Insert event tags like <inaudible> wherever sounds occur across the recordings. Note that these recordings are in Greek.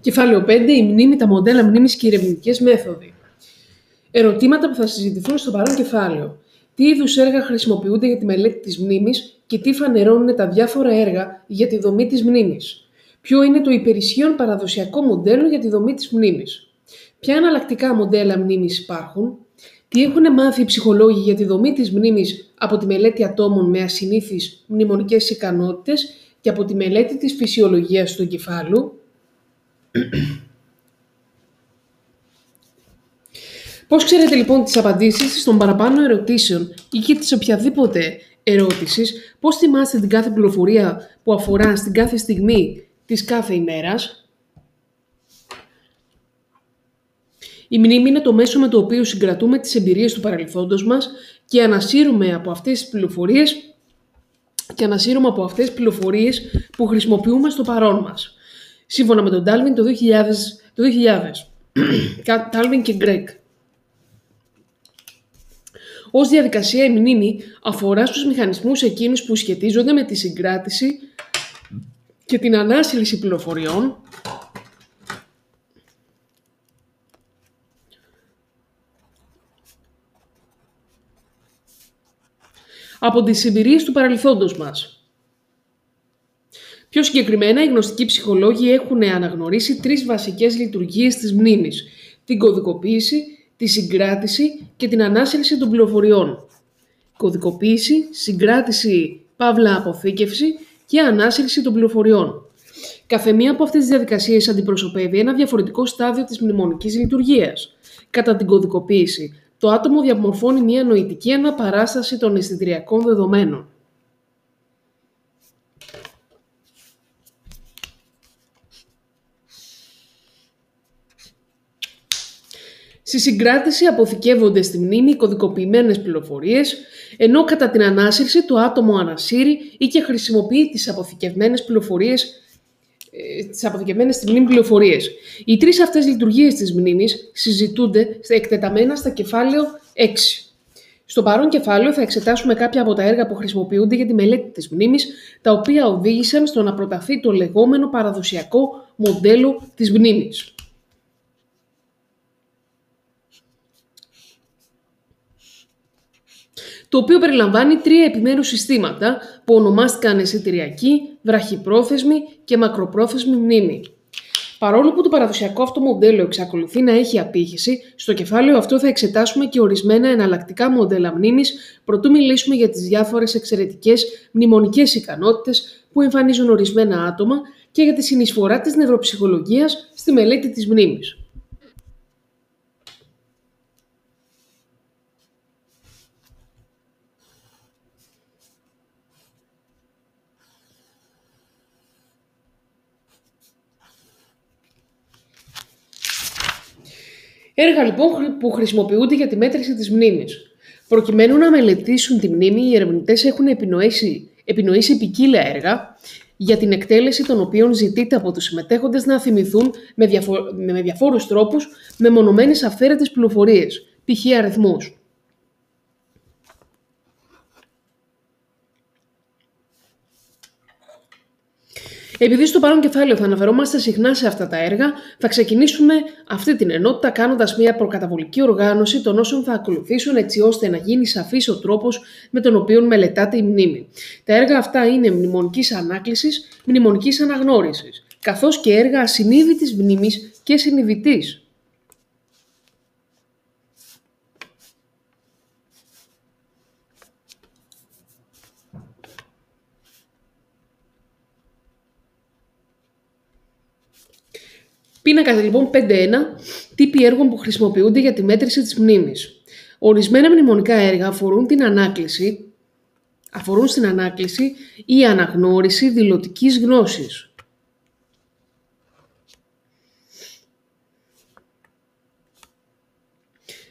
Κεφάλαιο 5. Η μνήμη, τα μοντέλα μνήμης και οι ερευνητικές μέθοδοι. Ερωτήματα που θα συζητηθούν στο παρόν κεφάλαιο. Τι είδους έργα χρησιμοποιούνται για τη μελέτη της μνήμης και τι φανερώνουν τα διάφορα έργα για τη δομή της μνήμης; Ποιο είναι το υπερισχύον παραδοσιακό μοντέλο για τη δομή της μνήμης; Ποια εναλλακτικά μοντέλα μνήμης υπάρχουν; Τι έχουν μάθει οι ψυχολόγοι για τη δομή της μνήμης από τη μελέτη ατόμων με ασυνήθεις μνημονικές ικανότητες και από τη μελέτη της φυσιολογίας του εγκεφάλου. Πώς ξέρετε λοιπόν τις απαντήσεις των παραπάνω ερωτήσεων ή και της οποιαδήποτε ερώτησης, πώς θυμάστε την κάθε πληροφορία που αφορά στην κάθε στιγμή της κάθε ημέρας; Η μνήμη είναι το μέσο με το οποίο συγκρατούμε τις εμπειρίες του παρελθόντος μας και ανασύρουμε από αυτές τις πληροφορίες και ανασύρουμε από αυτές τις πληροφορίες που χρησιμοποιούμε στο παρόν μας. Σύμφωνα με τον Τάλβιν το 2000, το 2000. <clears throat> Τάλβιν και Γκρέκ. Ως διαδικασία η μνήμη αφορά στους μηχανισμούς εκείνους που σχετίζονται με τη συγκράτηση και την ανάσυλληση πληροφοριών από τις εμπειρίες του παρελθόντος μας. Πιο συγκεκριμένα, οι γνωστικοί ψυχολόγοι έχουν αναγνωρίσει τρεις βασικές λειτουργίες της μνήμης. Την κωδικοποίηση, τη συγκράτηση και την ανάσυρση των πληροφοριών. Κωδικοποίηση, συγκράτηση, παύλα αποθήκευση και ανάσυρση των πληροφοριών. Κάθε μία από αυτές τις διαδικασίες αντιπροσωπεύει ένα διαφορετικό στάδιο της μνημονικής λειτουργίας. Κατά την κωδικοποίηση, το άτομο διαμορφώνει μια νοητική αναπαράσταση των αισθητηριακών δεδομένων. Στη συγκράτηση αποθηκεύονται στη μνήμη κωδικοποιημένες πληροφορίες, ενώ κατά την ανάσυρση το άτομο ανασύρει ή και χρησιμοποιεί τις αποθηκευμένες πληροφορίες ε, τις αποθηκευμένες στη μνήμη πληροφορίες. Οι τρεις αυτές λειτουργίες της μνήμης συζητούνται εκτεταμένα στα κεφάλαιο 6. Στο παρόν κεφάλαιο θα εξετάσουμε κάποια από τα έργα που χρησιμοποιούνται για τη μελέτη της μνήμης, τα οποία οδήγησαν στο να προταθεί το λεγόμενο παραδοσιακό μοντέλο της μνήμης. Το οποίο περιλαμβάνει τρία επιμέρους συστήματα που ονομάστηκαν αισθητηριακή, βραχυπρόθεσμη και μακροπρόθεσμη μνήμη. Παρόλο που το παραδοσιακό αυτό μοντέλο εξακολουθεί να έχει απήχηση, στο κεφάλαιο αυτό θα εξετάσουμε και ορισμένα εναλλακτικά μοντέλα μνήμης, προτού μιλήσουμε για τις διάφορες εξαιρετικές μνημονικές ικανότητες που εμφανίζουν ορισμένα άτομα και για τη συνεισφορά της νευροψυχολογία στη μελέτη της μνήμης. Έργα λοιπόν που χρησιμοποιούνται για τη μέτρηση της μνήμης. Προκειμένου να μελετήσουν τη μνήμη, οι ερευνητές έχουν επινοήσει, επινοήσει ποικίλα έργα για την εκτέλεση των οποίων ζητείται από τους συμμετέχοντες να θυμηθούν με, διαφο... με διαφόρους τρόπους μεμονωμένες αυθαίρετες πληροφορίες, π.χ. αριθμούς. Επειδή στο παρόν κεφάλαιο θα αναφερόμαστε συχνά σε αυτά τα έργα, θα ξεκινήσουμε αυτή την ενότητα κάνοντας μια προκαταβολική οργάνωση των όσων θα ακολουθήσουν έτσι ώστε να γίνει σαφής ο τρόπος με τον οποίο μελετάται η μνήμη. Τα έργα αυτά είναι μνημονικής ανάκλησης, μνημονικής αναγνώρισης, καθώς και έργα ασυνείδητης μνήμης και συνειδητής. Πίνακα λοιπόν 5.1 τύποι έργων που χρησιμοποιούνται για τη μέτρηση της μνήμης. Ορισμένα μνημονικά έργα αφορούν την ανάκληση, αφορούν στην ανάκληση ή αναγνώριση δηλωτικής γνώσης.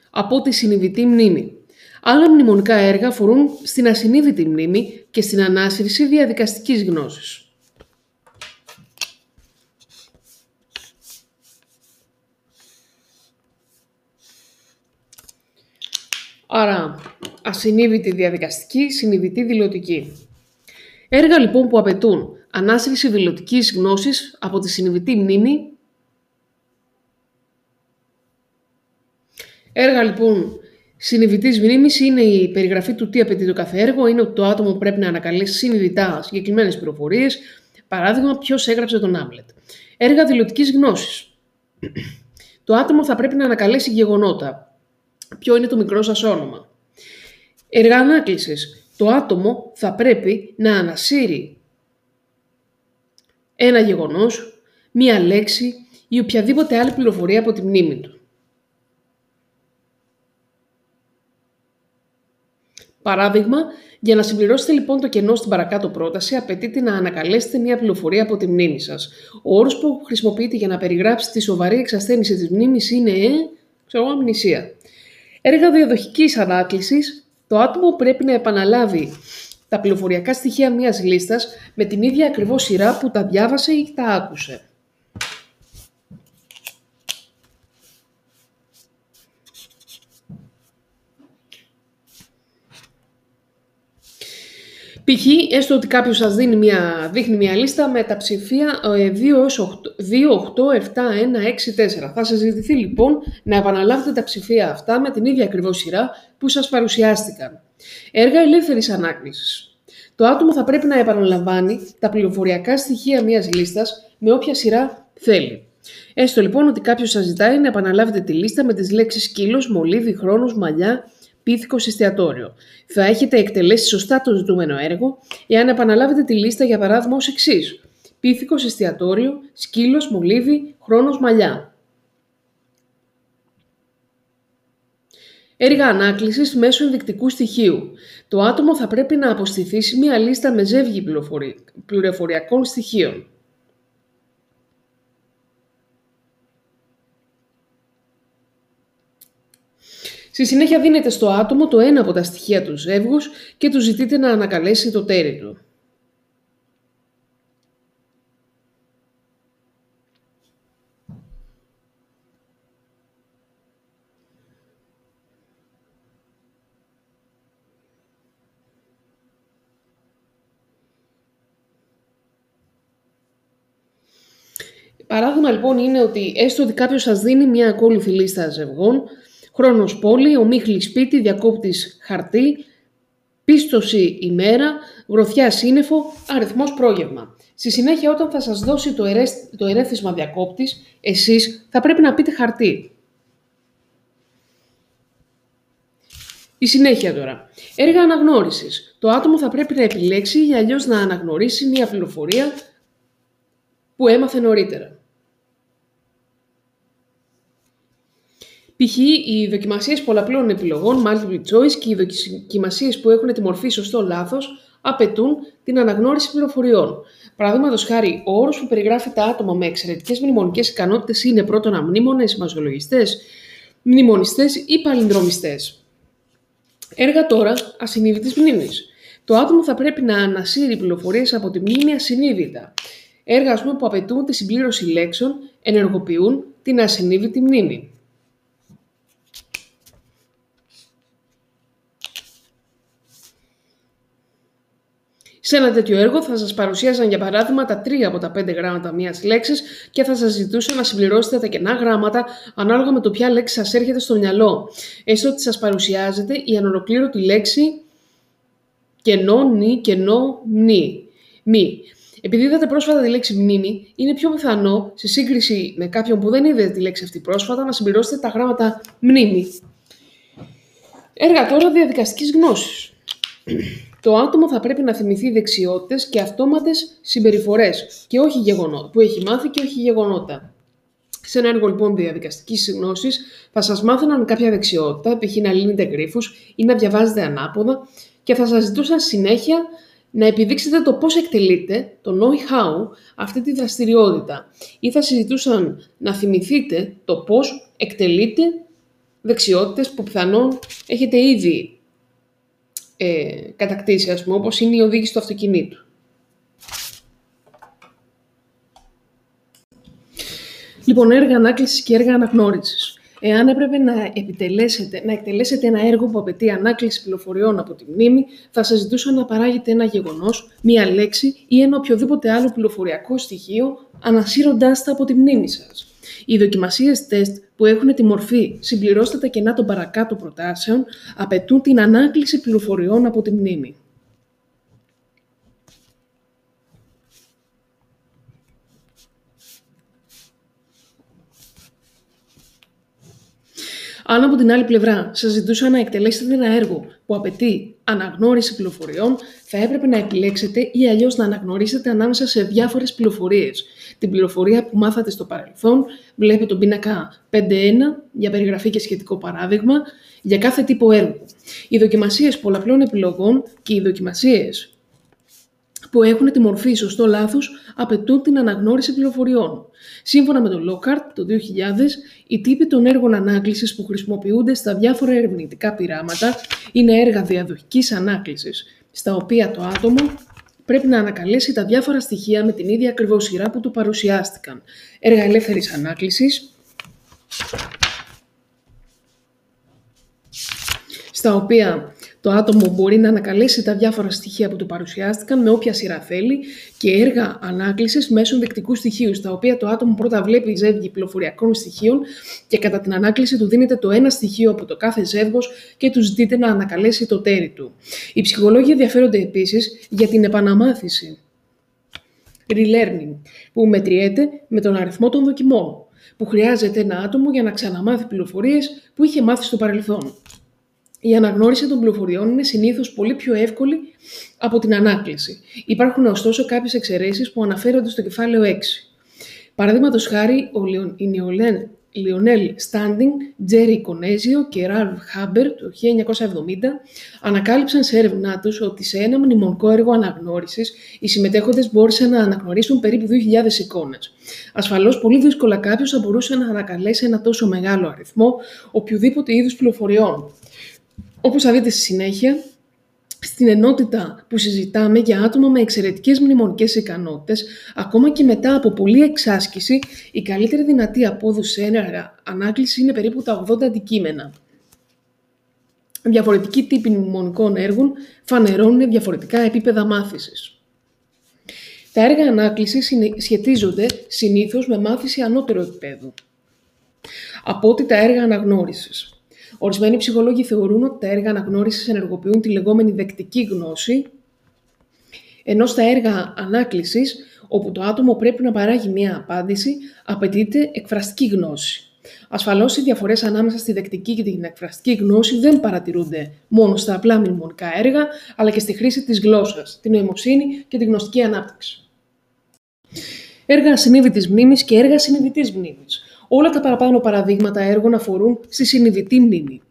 Από τη συνειδητή μνήμη. Άλλα μνημονικά έργα αφορούν στην ασυνείδητη μνήμη και στην ανάσυρση διαδικαστικής γνώσης. Άρα, ασυνείδητη διαδικαστική, συνειδητή δηλωτική. Έργα λοιπόν που απαιτούν ανάσχεση δηλωτικής γνώσης από τη συνειδητή μνήμη. Έργα λοιπόν συνειδητής μνήμης είναι η περιγραφή του τι απαιτεί το κάθε έργο, είναι ότι το άτομο πρέπει να ανακαλέσει συνειδητά συγκεκριμένες πληροφορίες, παράδειγμα, ποιος έγραψε τον Άμπλετ. Έργα δηλωτικής γνώσης. Το άτομο θα πρέπει να ανακαλέσει γεγονότα, Ποιο είναι το μικρό σας όνομα. Έργα ανάκληση. Το άτομο θα πρέπει να ανασύρει ένα γεγονός, μία λέξη ή οποιαδήποτε άλλη πληροφορία από τη μνήμη του. Παράδειγμα, για να συμπληρώσετε λοιπόν το κενό στην παρακάτω πρόταση, απαιτείται να ανακαλέσετε μια πληροφορία από τη μνήμη σας. Ο όρος που χρησιμοποιείτε για να περιγράψετε τη σοβαρή εξασθένηση της μνήμης είναι, ξέρω αμνησία. Έργα διαδοχικής ανάκλησης, το άτομο πρέπει να επαναλάβει τα πληροφοριακά στοιχεία μιας λίστας με την ίδια ακριβώς σειρά που τα διάβασε ή τα άκουσε. Π.χ. έστω ότι κάποιος σας δίνει μια, δείχνει μια λίστα με τα ψηφία 2 8, 2, 8, 7, 1, 6, 4. Θα συζητηθεί λοιπόν να επαναλάβετε τα ψηφία αυτά με την ίδια ακριβώς σειρά που σας παρουσιάστηκαν. Έργα ελεύθερης ανάκριση. Το άτομο θα πρέπει να επαναλαμβάνει τα πληροφοριακά στοιχεία μιας λίστας με όποια σειρά θέλει. Έστω λοιπόν ότι κάποιος σας ζητάει να επαναλάβετε τη λίστα με τις λέξεις σκύλος, μολύβι, χρόνος, μαλλιά, πίθηκος εστιατόριο. Θα έχετε εκτελέσει σωστά το ζητούμενο έργο, εάν επαναλάβετε τη λίστα για παράδειγμα ως εξής. Πίθηκος εστιατόριο, σκύλος, μολύβι, χρόνος, μαλλιά. Έργα ανάκλησης μέσω ενδεικτικού στοιχείου. Το άτομο θα πρέπει να αποστηθήσει μία λίστα με ζεύγη πληροφοριακών στοιχείων. Στη συνέχεια δίνετε στο άτομο το ένα από τα στοιχεία του ζεύγους και του ζητείτε να ανακαλέσει το τέρι του. Παράδειγμα λοιπόν είναι ότι έστω ότι κάποιος σας δίνει μια ακόλουθη λίστα ζευγών Χρόνος πόλη, ομίχλη σπίτι, διακόπτης χαρτί, πίστοση ημέρα, γροθιά σύννεφο, αριθμός πρόγευμα. Στη συνέχεια όταν θα σας δώσει το, το ερέθισμα διακόπτης, εσείς θα πρέπει να πείτε χαρτί. Η συνέχεια τώρα. Έργα αναγνώρισης. Το άτομο θα πρέπει να επιλέξει ή αλλιώς να αναγνωρίσει μια πληροφορία που έμαθε νωρίτερα. Π.χ. οι δοκιμασίες πολλαπλών επιλογών, multiple choice και οι δοκιμασίες που έχουν τη μορφή σωστό-λάθο απαιτούν την αναγνώριση πληροφοριών. Παραδείγματος χάρη, ο όρος που περιγράφει τα άτομα με εξαιρετικές μνημονικές ικανότητες είναι πρώτον αμνήμονες, μαζολογιστές, μνημονιστές ή παλινδρομιστές. Έργα τώρα ασυνείδητης μνήμης. Το άτομο θα πρέπει να ανασύρει πληροφορίες από τη μνήμη ασυνείδητα. Έργα πούμε, που απαιτούν τη συμπλήρωση λέξεων ενεργοποιούν την ασυνείδητη μνήμη. Σε ένα τέτοιο έργο θα σας παρουσίαζαν για παράδειγμα τα τρία από τα πέντε γράμματα μιας λέξης και θα σας ζητούσαν να συμπληρώσετε τα κενά γράμματα ανάλογα με το ποια λέξη σας έρχεται στο μυαλό. Έστω ότι σας παρουσιάζεται η ανολοκλήρωτη λέξη κενό, νη, κενό, μνή. Μη. Επειδή είδατε πρόσφατα τη λέξη μνήμη, είναι πιο πιθανό σε σύγκριση με κάποιον που δεν είδε τη λέξη αυτή πρόσφατα να συμπληρώσετε τα γράμματα μνήμη. Έργα τώρα διαδικαστικής γνώσης το άτομο θα πρέπει να θυμηθεί δεξιότητες και αυτόματες συμπεριφορές και όχι γεγονότα, που έχει μάθει και όχι γεγονότα. Σε ένα έργο λοιπόν διαδικαστικής γνώσης θα σας μάθαιναν κάποια δεξιότητα, π.χ. να λύνετε γρήφου ή να διαβάζετε ανάποδα και θα σας ζητούσαν συνέχεια να επιδείξετε το πώς εκτελείτε, το know-how, αυτή τη δραστηριότητα. Ή θα συζητούσαν να θυμηθείτε το πώς εκτελείτε δεξιότητες που πιθανόν έχετε ήδη ε, κατακτήσει, ας πούμε, όπως είναι η οδήγηση του αυτοκινήτου. Λοιπόν, έργα ανάκλησης και έργα αναγνώρισης. Εάν έπρεπε να, επιτελέσετε, να εκτελέσετε ένα έργο που απαιτεί ανάκληση πληροφοριών από τη μνήμη, θα σας ζητούσα να παράγετε ένα γεγονός, μία λέξη ή ένα οποιοδήποτε άλλο πληροφοριακό στοιχείο, ανασύροντάς τα από τη μνήμη σας. Οι δοκιμασίες τεστ που έχουν τη μορφή «συμπληρώστε τα κενά των παρακάτω προτάσεων» απαιτούν την ανάκληση πληροφοριών από τη μνήμη. Αν από την άλλη πλευρά σας ζητούσα να εκτελέσετε ένα έργο που απαιτεί αναγνώριση πληροφοριών, θα έπρεπε να επιλέξετε ή αλλιώς να αναγνωρίσετε ανάμεσα σε διάφορες πληροφορίες. Την πληροφορία που μάθατε στο παρελθόν, βλέπετε τον πίνακα 5.1 για περιγραφή και σχετικό παράδειγμα, για κάθε τύπο έργου. Οι δοκιμασίες πολλαπλών επιλογών και οι δοκιμασίες που έχουν τη μορφή σωστό-λάθο απαιτούν την αναγνώριση πληροφοριών. Σύμφωνα με τον Lockhart το 2000, οι τύποι των έργων ανάκλησης που χρησιμοποιούνται στα διάφορα ερευνητικά πειράματα είναι έργα διαδοχικής ανάκλησης, στα οποία το άτομο πρέπει να ανακαλέσει τα διάφορα στοιχεία με την ίδια ακριβώς σειρά που του παρουσιάστηκαν. Έργα ελεύθερης ανάκλησης, στα οποία το άτομο μπορεί να ανακαλέσει τα διάφορα στοιχεία που του παρουσιάστηκαν με όποια σειρά θέλει και έργα ανάκλησης μέσω δεκτικού στοιχείου, στα οποία το άτομο πρώτα βλέπει ζεύγη πληροφοριακών στοιχείων και κατά την ανάκληση του δίνεται το ένα στοιχείο από το κάθε ζεύγος και τους ζητείται να ανακαλέσει το τέρι του. Οι ψυχολόγοι ενδιαφέρονται επίσης για την επαναμάθηση. Relearning, που μετριέται με τον αριθμό των δοκιμών, που χρειάζεται ένα άτομο για να ξαναμάθει πληροφορίες που είχε μάθει στο παρελθόν η αναγνώριση των πληροφοριών είναι συνήθως πολύ πιο εύκολη από την ανάκληση. Υπάρχουν ωστόσο κάποιες εξαιρέσεις που αναφέρονται στο κεφάλαιο 6. Παραδείγματος χάρη, ο Λιονέλ Στάντινγκ, Τζέρι Κονέζιο και Ραλφ Χάμπερ το 1970 ανακάλυψαν σε έρευνά τους ότι σε ένα μνημονικό έργο αναγνώρισης οι συμμετέχοντες μπόρεσαν να αναγνωρίσουν περίπου 2.000 εικόνες. Ασφαλώς, πολύ δύσκολα κάποιος θα μπορούσε να ανακαλέσει ένα τόσο μεγάλο αριθμό οποιοδήποτε είδους πληροφοριών. Όπως θα δείτε στη συνέχεια, στην ενότητα που συζητάμε για άτομα με εξαιρετικές μνημονικές ικανότητες, ακόμα και μετά από πολλή εξάσκηση, η καλύτερη δυνατή απόδοση σε έργα ανάκληση είναι περίπου τα 80 αντικείμενα. Διαφορετικοί τύποι μνημονικών έργων φανερώνουν διαφορετικά επίπεδα μάθησης. Τα έργα ανάκλησης σχετίζονται συνήθως με μάθηση ανώτερου επίπεδου, από ότι τα έργα αναγνώρισης. Ορισμένοι ψυχολόγοι θεωρούν ότι τα έργα αναγνώρισης ενεργοποιούν τη λεγόμενη δεκτική γνώση, ενώ στα έργα ανάκλησης, όπου το άτομο πρέπει να παράγει μία απάντηση, απαιτείται εκφραστική γνώση. Ασφαλώς, οι διαφορές ανάμεσα στη δεκτική και την εκφραστική γνώση δεν παρατηρούνται μόνο στα απλά μνημονικά έργα, αλλά και στη χρήση της γλώσσας, την νοημοσύνη και τη γνωστική ανάπτυξη. Έργα ασυνείδητη μνήμης και έργα συνειδητής μνήμης. Όλα τα παραπάνω παραδείγματα έργων αφορούν στη συνειδητή μνήμη,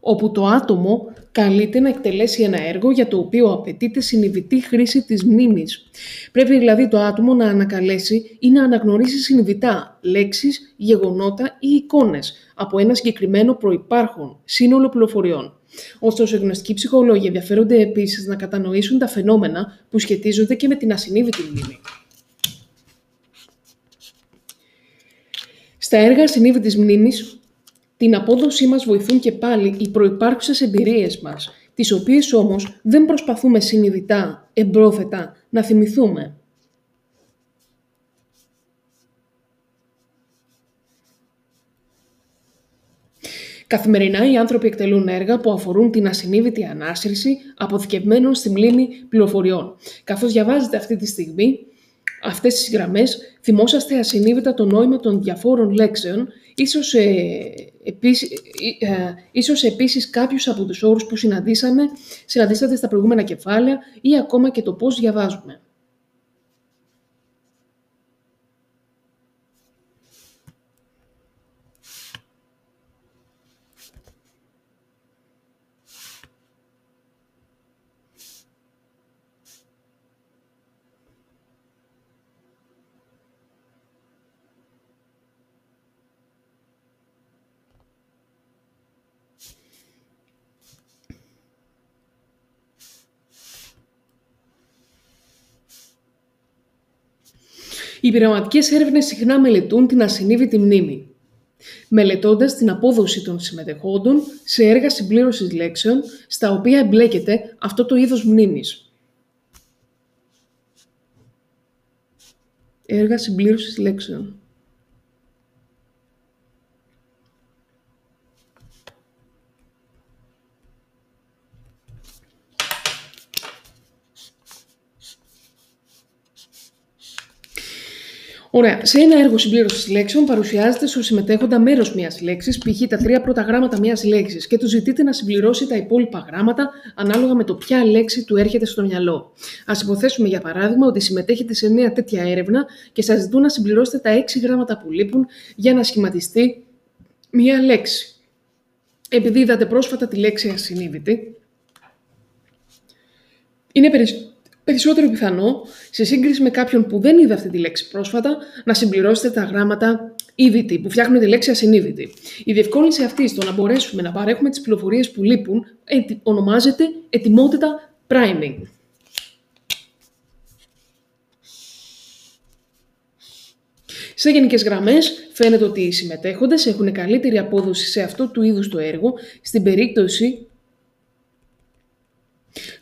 όπου το άτομο καλείται να εκτελέσει ένα έργο για το οποίο απαιτείται συνειδητή χρήση της μνήμης. Πρέπει δηλαδή το άτομο να ανακαλέσει ή να αναγνωρίσει συνειδητά λέξεις, γεγονότα ή εικόνες από ένα συγκεκριμένο προϋπάρχον σύνολο πληροφοριών. Ωστόσο, οι γνωστικοί ψυχολόγοι ενδιαφέρονται επίσης να κατανοήσουν τα φαινόμενα που σχετίζονται και με την ασυνείδητη μνήμη. Στα έργα συνείδητης μνήμης, την απόδοσή μας βοηθούν και πάλι οι προϋπάρχουσες εμπειρίες μας, τις οποίες όμως δεν προσπαθούμε συνειδητά, εμπρόθετα, να θυμηθούμε. Καθημερινά οι άνθρωποι εκτελούν έργα που αφορούν την ασυνείδητη ανάσυρση αποθηκευμένων στη μνήμη πληροφοριών. Καθώς διαβάζετε αυτή τη στιγμή, αυτές τις γραμμές θυμόσαστε ασυνείδητα το νόημα των διαφόρων λέξεων, ίσως, ε, επίσης, ε, ε, ίσως επίσης κάποιους από τους όρους που συναντήσαμε, συναντήσατε στα προηγούμενα κεφάλαια ή ακόμα και το πώς διαβάζουμε. Οι πειραματικές έρευνες συχνά μελετούν την ασυνείδητη μνήμη, μελετώντας την απόδοση των συμμετεχόντων σε έργα συμπλήρωσης λέξεων, στα οποία εμπλέκεται αυτό το είδος μνήμης. έργα συμπλήρωσης λέξεων. Ωραία. Σε ένα έργο συμπλήρωσης λέξεων παρουσιάζεται στο συμμετέχοντα μέρος μιας λέξης, π.χ. τα τρία πρώτα γράμματα μιας λέξης, και του ζητείτε να συμπληρώσει τα υπόλοιπα γράμματα ανάλογα με το ποια λέξη του έρχεται στο μυαλό. Α υποθέσουμε για παράδειγμα ότι συμμετέχετε σε μια τέτοια έρευνα και σας ζητούν να συμπληρώσετε τα έξι γράμματα που λείπουν για να σχηματιστεί μια λέξη. Επειδή είδατε πρόσφατα τη λέξη ασυνείδητη, είναι περισσότερο περισσότερο πιθανό, σε σύγκριση με κάποιον που δεν είδε αυτή τη λέξη πρόσφατα, να συμπληρώσετε τα γράμματα EVT, που φτιάχνουν τη λέξη ασυνείδητη. Η διευκόλυνση αυτή στο να μπορέσουμε να παρέχουμε τις πληροφορίες που λείπουν ονομάζεται ετοιμότητα priming. Σε γενικές γραμμές, φαίνεται ότι οι συμμετέχοντες έχουν καλύτερη απόδοση σε αυτό του είδους το έργο στην περίπτωση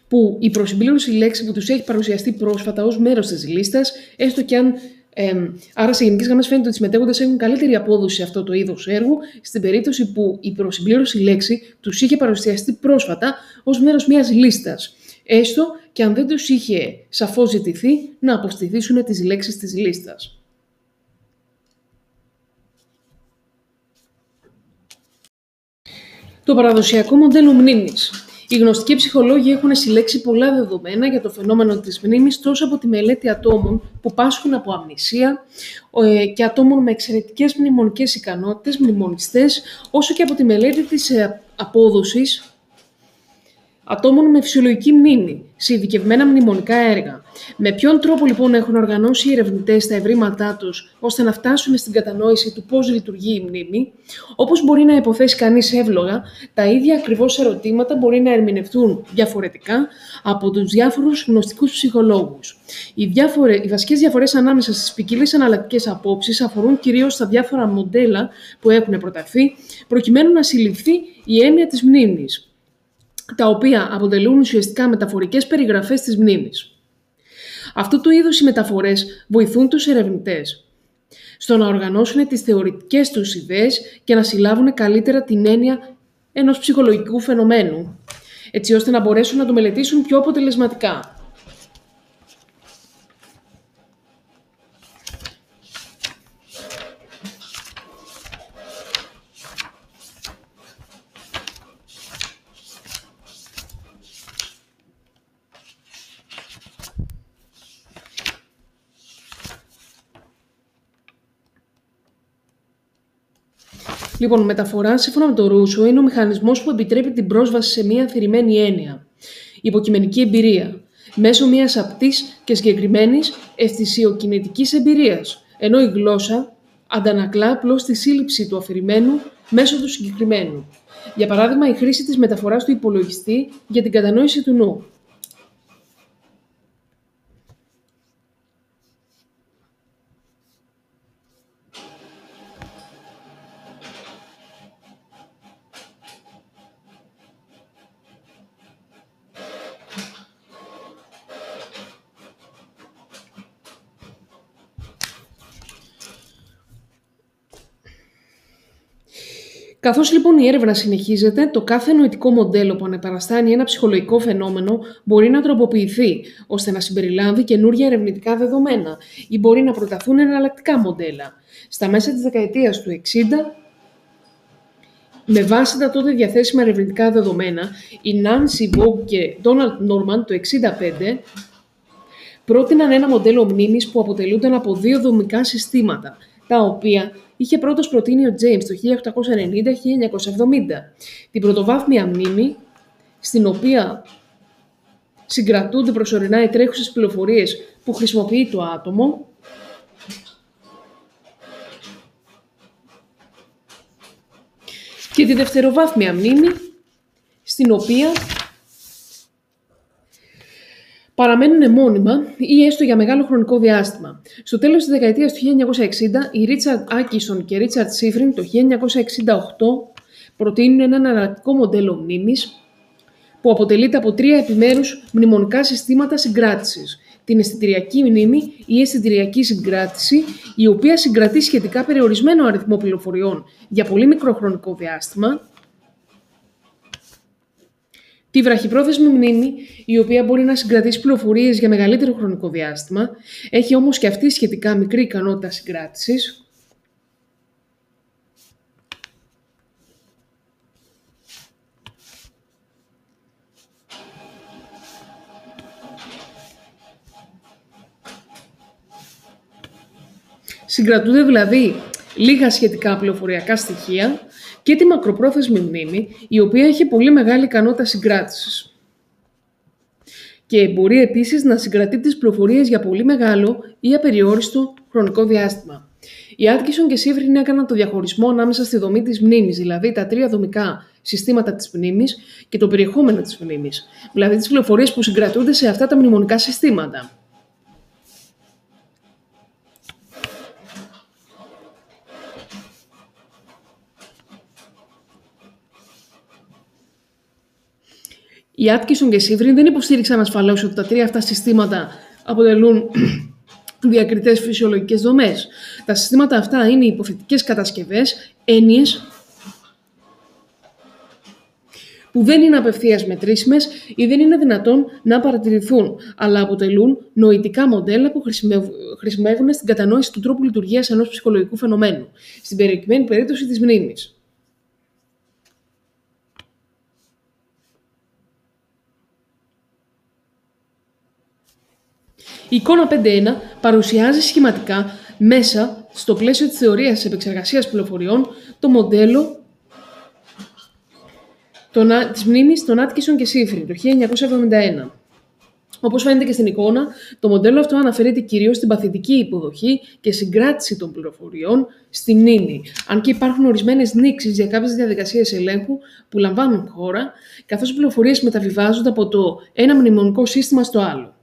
που η προσυμπλήρωση λέξη που τους έχει παρουσιαστεί πρόσφατα ως μέρος της λίστας, έστω και αν. Ε, άρα, σε γενικές γραμμές φαίνεται ότι οι συμμετέχοντες έχουν καλύτερη απόδοση σε αυτό το είδος έργου, στην περίπτωση που η προσυμπλήρωση λέξη τους είχε παρουσιαστεί πρόσφατα ως μέρος μιας λίστας. Έστω και αν δεν τους είχε σαφώς ζητηθεί να αποστηθήσουν τις λέξεις της λίστας. Το παραδοσιακό μοντέλο μνήμης οι γνωστικοί ψυχολόγοι έχουν συλλέξει πολλά δεδομένα για το φαινόμενο της μνήμης τόσο από τη μελέτη ατόμων που πάσχουν από αμνησία ε, και ατόμων με εξαιρετικές μνημονικές ικανότητες, μνημονιστές, όσο και από τη μελέτη της ε, απόδοσης ατόμων με φυσιολογική μνήμη, σε ειδικευμένα μνημονικά έργα. Με ποιον τρόπο λοιπόν έχουν οργανώσει οι ερευνητές τα ευρήματά τους ώστε να φτάσουμε στην κατανόηση του πώς λειτουργεί η μνήμη, όπως μπορεί να υποθέσει κανείς εύλογα, τα ίδια ακριβώς ερωτήματα μπορεί να ερμηνευτούν διαφορετικά από τους διάφορους γνωστικούς ψυχολόγους. Οι, διάφορε, οι βασικές διαφορές ανάμεσα στις ποικίλε αναλλακτικές απόψεις αφορούν κυρίως τα διάφορα μοντέλα που έχουν προταθεί, προκειμένου να συλληφθεί η έννοια της μνήμης τα οποία αποτελούν ουσιαστικά μεταφορικές περιγραφές της μνήμης. Αυτού του είδους οι μεταφορές βοηθούν τους ερευνητές στο να οργανώσουν τις θεωρητικές τους ιδέες και να συλλάβουν καλύτερα την έννοια ενός ψυχολογικού φαινομένου, έτσι ώστε να μπορέσουν να το μελετήσουν πιο αποτελεσματικά. Λοιπόν, μεταφορά, σύμφωνα με το Ρούσο, είναι ο μηχανισμός που επιτρέπει την πρόσβαση σε μια αφηρημένη έννοια. Υποκειμενική εμπειρία. Μέσω μια απτής και συγκεκριμένης αισθησιοκινητική εμπειρίας. Ενώ η γλώσσα αντανακλά απλώς τη σύλληψη του αφηρημένου μέσω του συγκεκριμένου. Για παράδειγμα, η χρήση της μεταφοράς του υπολογιστή για την κατανόηση του νου. Καθώς λοιπόν η έρευνα συνεχίζεται, το κάθε νοητικό μοντέλο που ανεπαραστάνει ένα ψυχολογικό φαινόμενο μπορεί να τροποποιηθεί ώστε να συμπεριλάβει καινούργια ερευνητικά δεδομένα ή μπορεί να προταθούν εναλλακτικά μοντέλα. Στα μέσα της δεκαετίας του 60, με βάση τα τότε διαθέσιμα ερευνητικά δεδομένα, η Nancy Vogue και Donald Norman το 1965 πρότειναν ένα μοντέλο μνήμης που αποτελούνταν από δύο δομικά συστήματα, τα οποία είχε πρώτος προτείνει ο James το 1890-1970. Την πρωτοβάθμια μνήμη, στην οποία συγκρατούνται προσωρινά οι τρέχουσες πληροφορίες που χρησιμοποιεί το άτομο, και τη δευτεροβάθμια μνήμη, στην οποία παραμένουν μόνιμα ή έστω για μεγάλο χρονικό διάστημα. Στο τέλος της δεκαετίας του 1960, οι Ρίτσαρντ Άκισον και Ρίτσαρντ Σίφριν το 1968 προτείνουν ένα αναλλακτικό μοντέλο μνήμης που αποτελείται από τρία επιμέρους μνημονικά συστήματα συγκράτησης. την αισθητηριακή μνήμη ή αισθητηριακή συγκράτηση, η οποία συγκρατεί σχετικά περιορισμένο αριθμό πληροφοριών για πολύ μικρό χρονικό διάστημα, τη βραχυπρόθεσμη μνήμη, η οποία μπορεί να συγκρατήσει πληροφορίες για μεγαλύτερο χρονικό διάστημα, έχει όμως και αυτή σχετικά μικρή ικανότητα συγκράτησης. Συγκρατούνται δηλαδή λίγα σχετικά πληροφοριακά στοιχεία και τη μακροπρόθεσμη μνήμη, η οποία έχει πολύ μεγάλη ικανότητα συγκράτησης. Και μπορεί επίσης να συγκρατεί τις πληροφορίες για πολύ μεγάλο ή απεριόριστο χρονικό διάστημα. Οι Άτκισον και Σίβριν έκαναν το διαχωρισμό ανάμεσα στη δομή της μνήμης, δηλαδή τα τρία δομικά συστήματα της μνήμης και το περιεχόμενο της μνήμης, δηλαδή τις πληροφορίες που συγκρατούνται σε αυτά τα μνημονικά συστήματα. Οι Άτκισον και Σίβριν δεν υποστήριξαν ασφαλώς ότι τα τρία αυτά συστήματα αποτελούν <clears throat> διακριτές φυσιολογικές δομές. Τα συστήματα αυτά είναι υποθετικέ κατασκευές, έννοιες που δεν είναι απευθείας μετρήσιμες ή δεν είναι δυνατόν να παρατηρηθούν, αλλά αποτελούν νοητικά μοντέλα που χρησιμεύουν στην κατανόηση του τρόπου λειτουργίας ενός ψυχολογικού φαινομένου, στην περιορισμένη περίπτωση της μνήμης. Η εικόνα 5.1 παρουσιάζει σχηματικά μέσα στο πλαίσιο της θεωρίας της επεξεργασίας πληροφοριών το μοντέλο της μνήμης των Άτκισον και Σίφριν το 1971. Όπως φαίνεται και στην εικόνα, το μοντέλο αυτό αναφέρεται κυρίως στην παθητική υποδοχή και συγκράτηση των πληροφοριών στη μνήμη, αν και υπάρχουν ορισμένες νήξεις για κάποιες διαδικασίες ελέγχου που λαμβάνουν χώρα, καθώς οι πληροφορίες μεταβιβάζονται από το ένα μνημονικό σύστημα στο άλλο.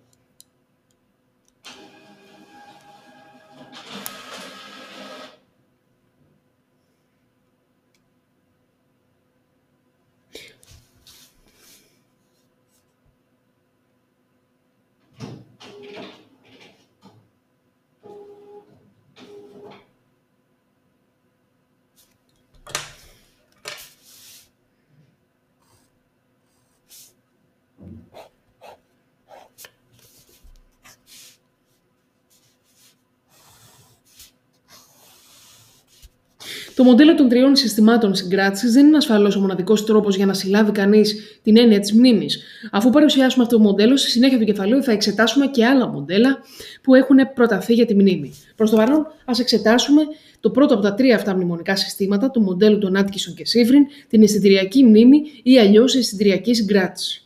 Το μοντέλο των τριών συστημάτων συγκράτησης δεν είναι ασφαλώς ο μοναδικός τρόπος για να συλλάβει κανείς την έννοια της μνήμης. Αφού παρουσιάσουμε αυτό το μοντέλο, στη συνέχεια του κεφαλαίου θα εξετάσουμε και άλλα μοντέλα που έχουν προταθεί για τη μνήμη. Προς το παρόν, ας εξετάσουμε το πρώτο από τα τρία αυτά μνημονικά συστήματα, το μοντέλο των Άτκισον και Σίβριν, την αισθητηριακή μνήμη ή αλλιώς αισθητηριακή συγκράτηση.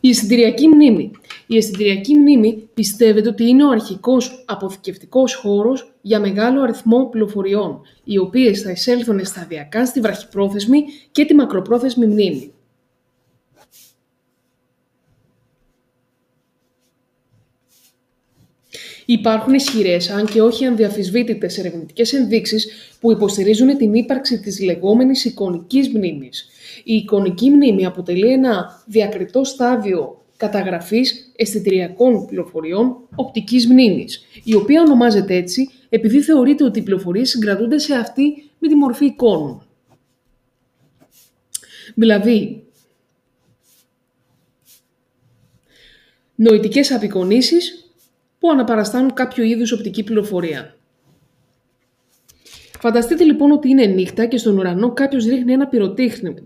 Η αισθητηριακή μνήμη. Η αισθητηριακή μνήμη πιστεύεται ότι είναι ο αρχικός αποθηκευτικός χώρος για μεγάλο αριθμό πληροφοριών, οι οποίες θα εισέλθουν σταδιακά στη βραχυπρόθεσμη και τη μακροπρόθεσμη μνήμη. Υπάρχουν ισχυρές, αν και όχι ανδιαφυσβήτητες ερευνητικές ενδείξεις που υποστηρίζουν την ύπαρξη της λεγόμενης εικονικής μνήμης. Η εικονική μνήμη αποτελεί ένα διακριτό στάδιο καταγραφής αισθητηριακών πληροφοριών οπτικής μνήμης, η οποία ονομάζεται έτσι επειδή θεωρείται ότι οι πληροφορίες συγκρατούνται σε αυτή με τη μορφή εικόνων. Δηλαδή, νοητικές απεικονίσεις που αναπαραστάνουν κάποιο είδους οπτική πληροφορία. Φανταστείτε λοιπόν ότι είναι νύχτα και στον ουρανό κάποιος ρίχνει ένα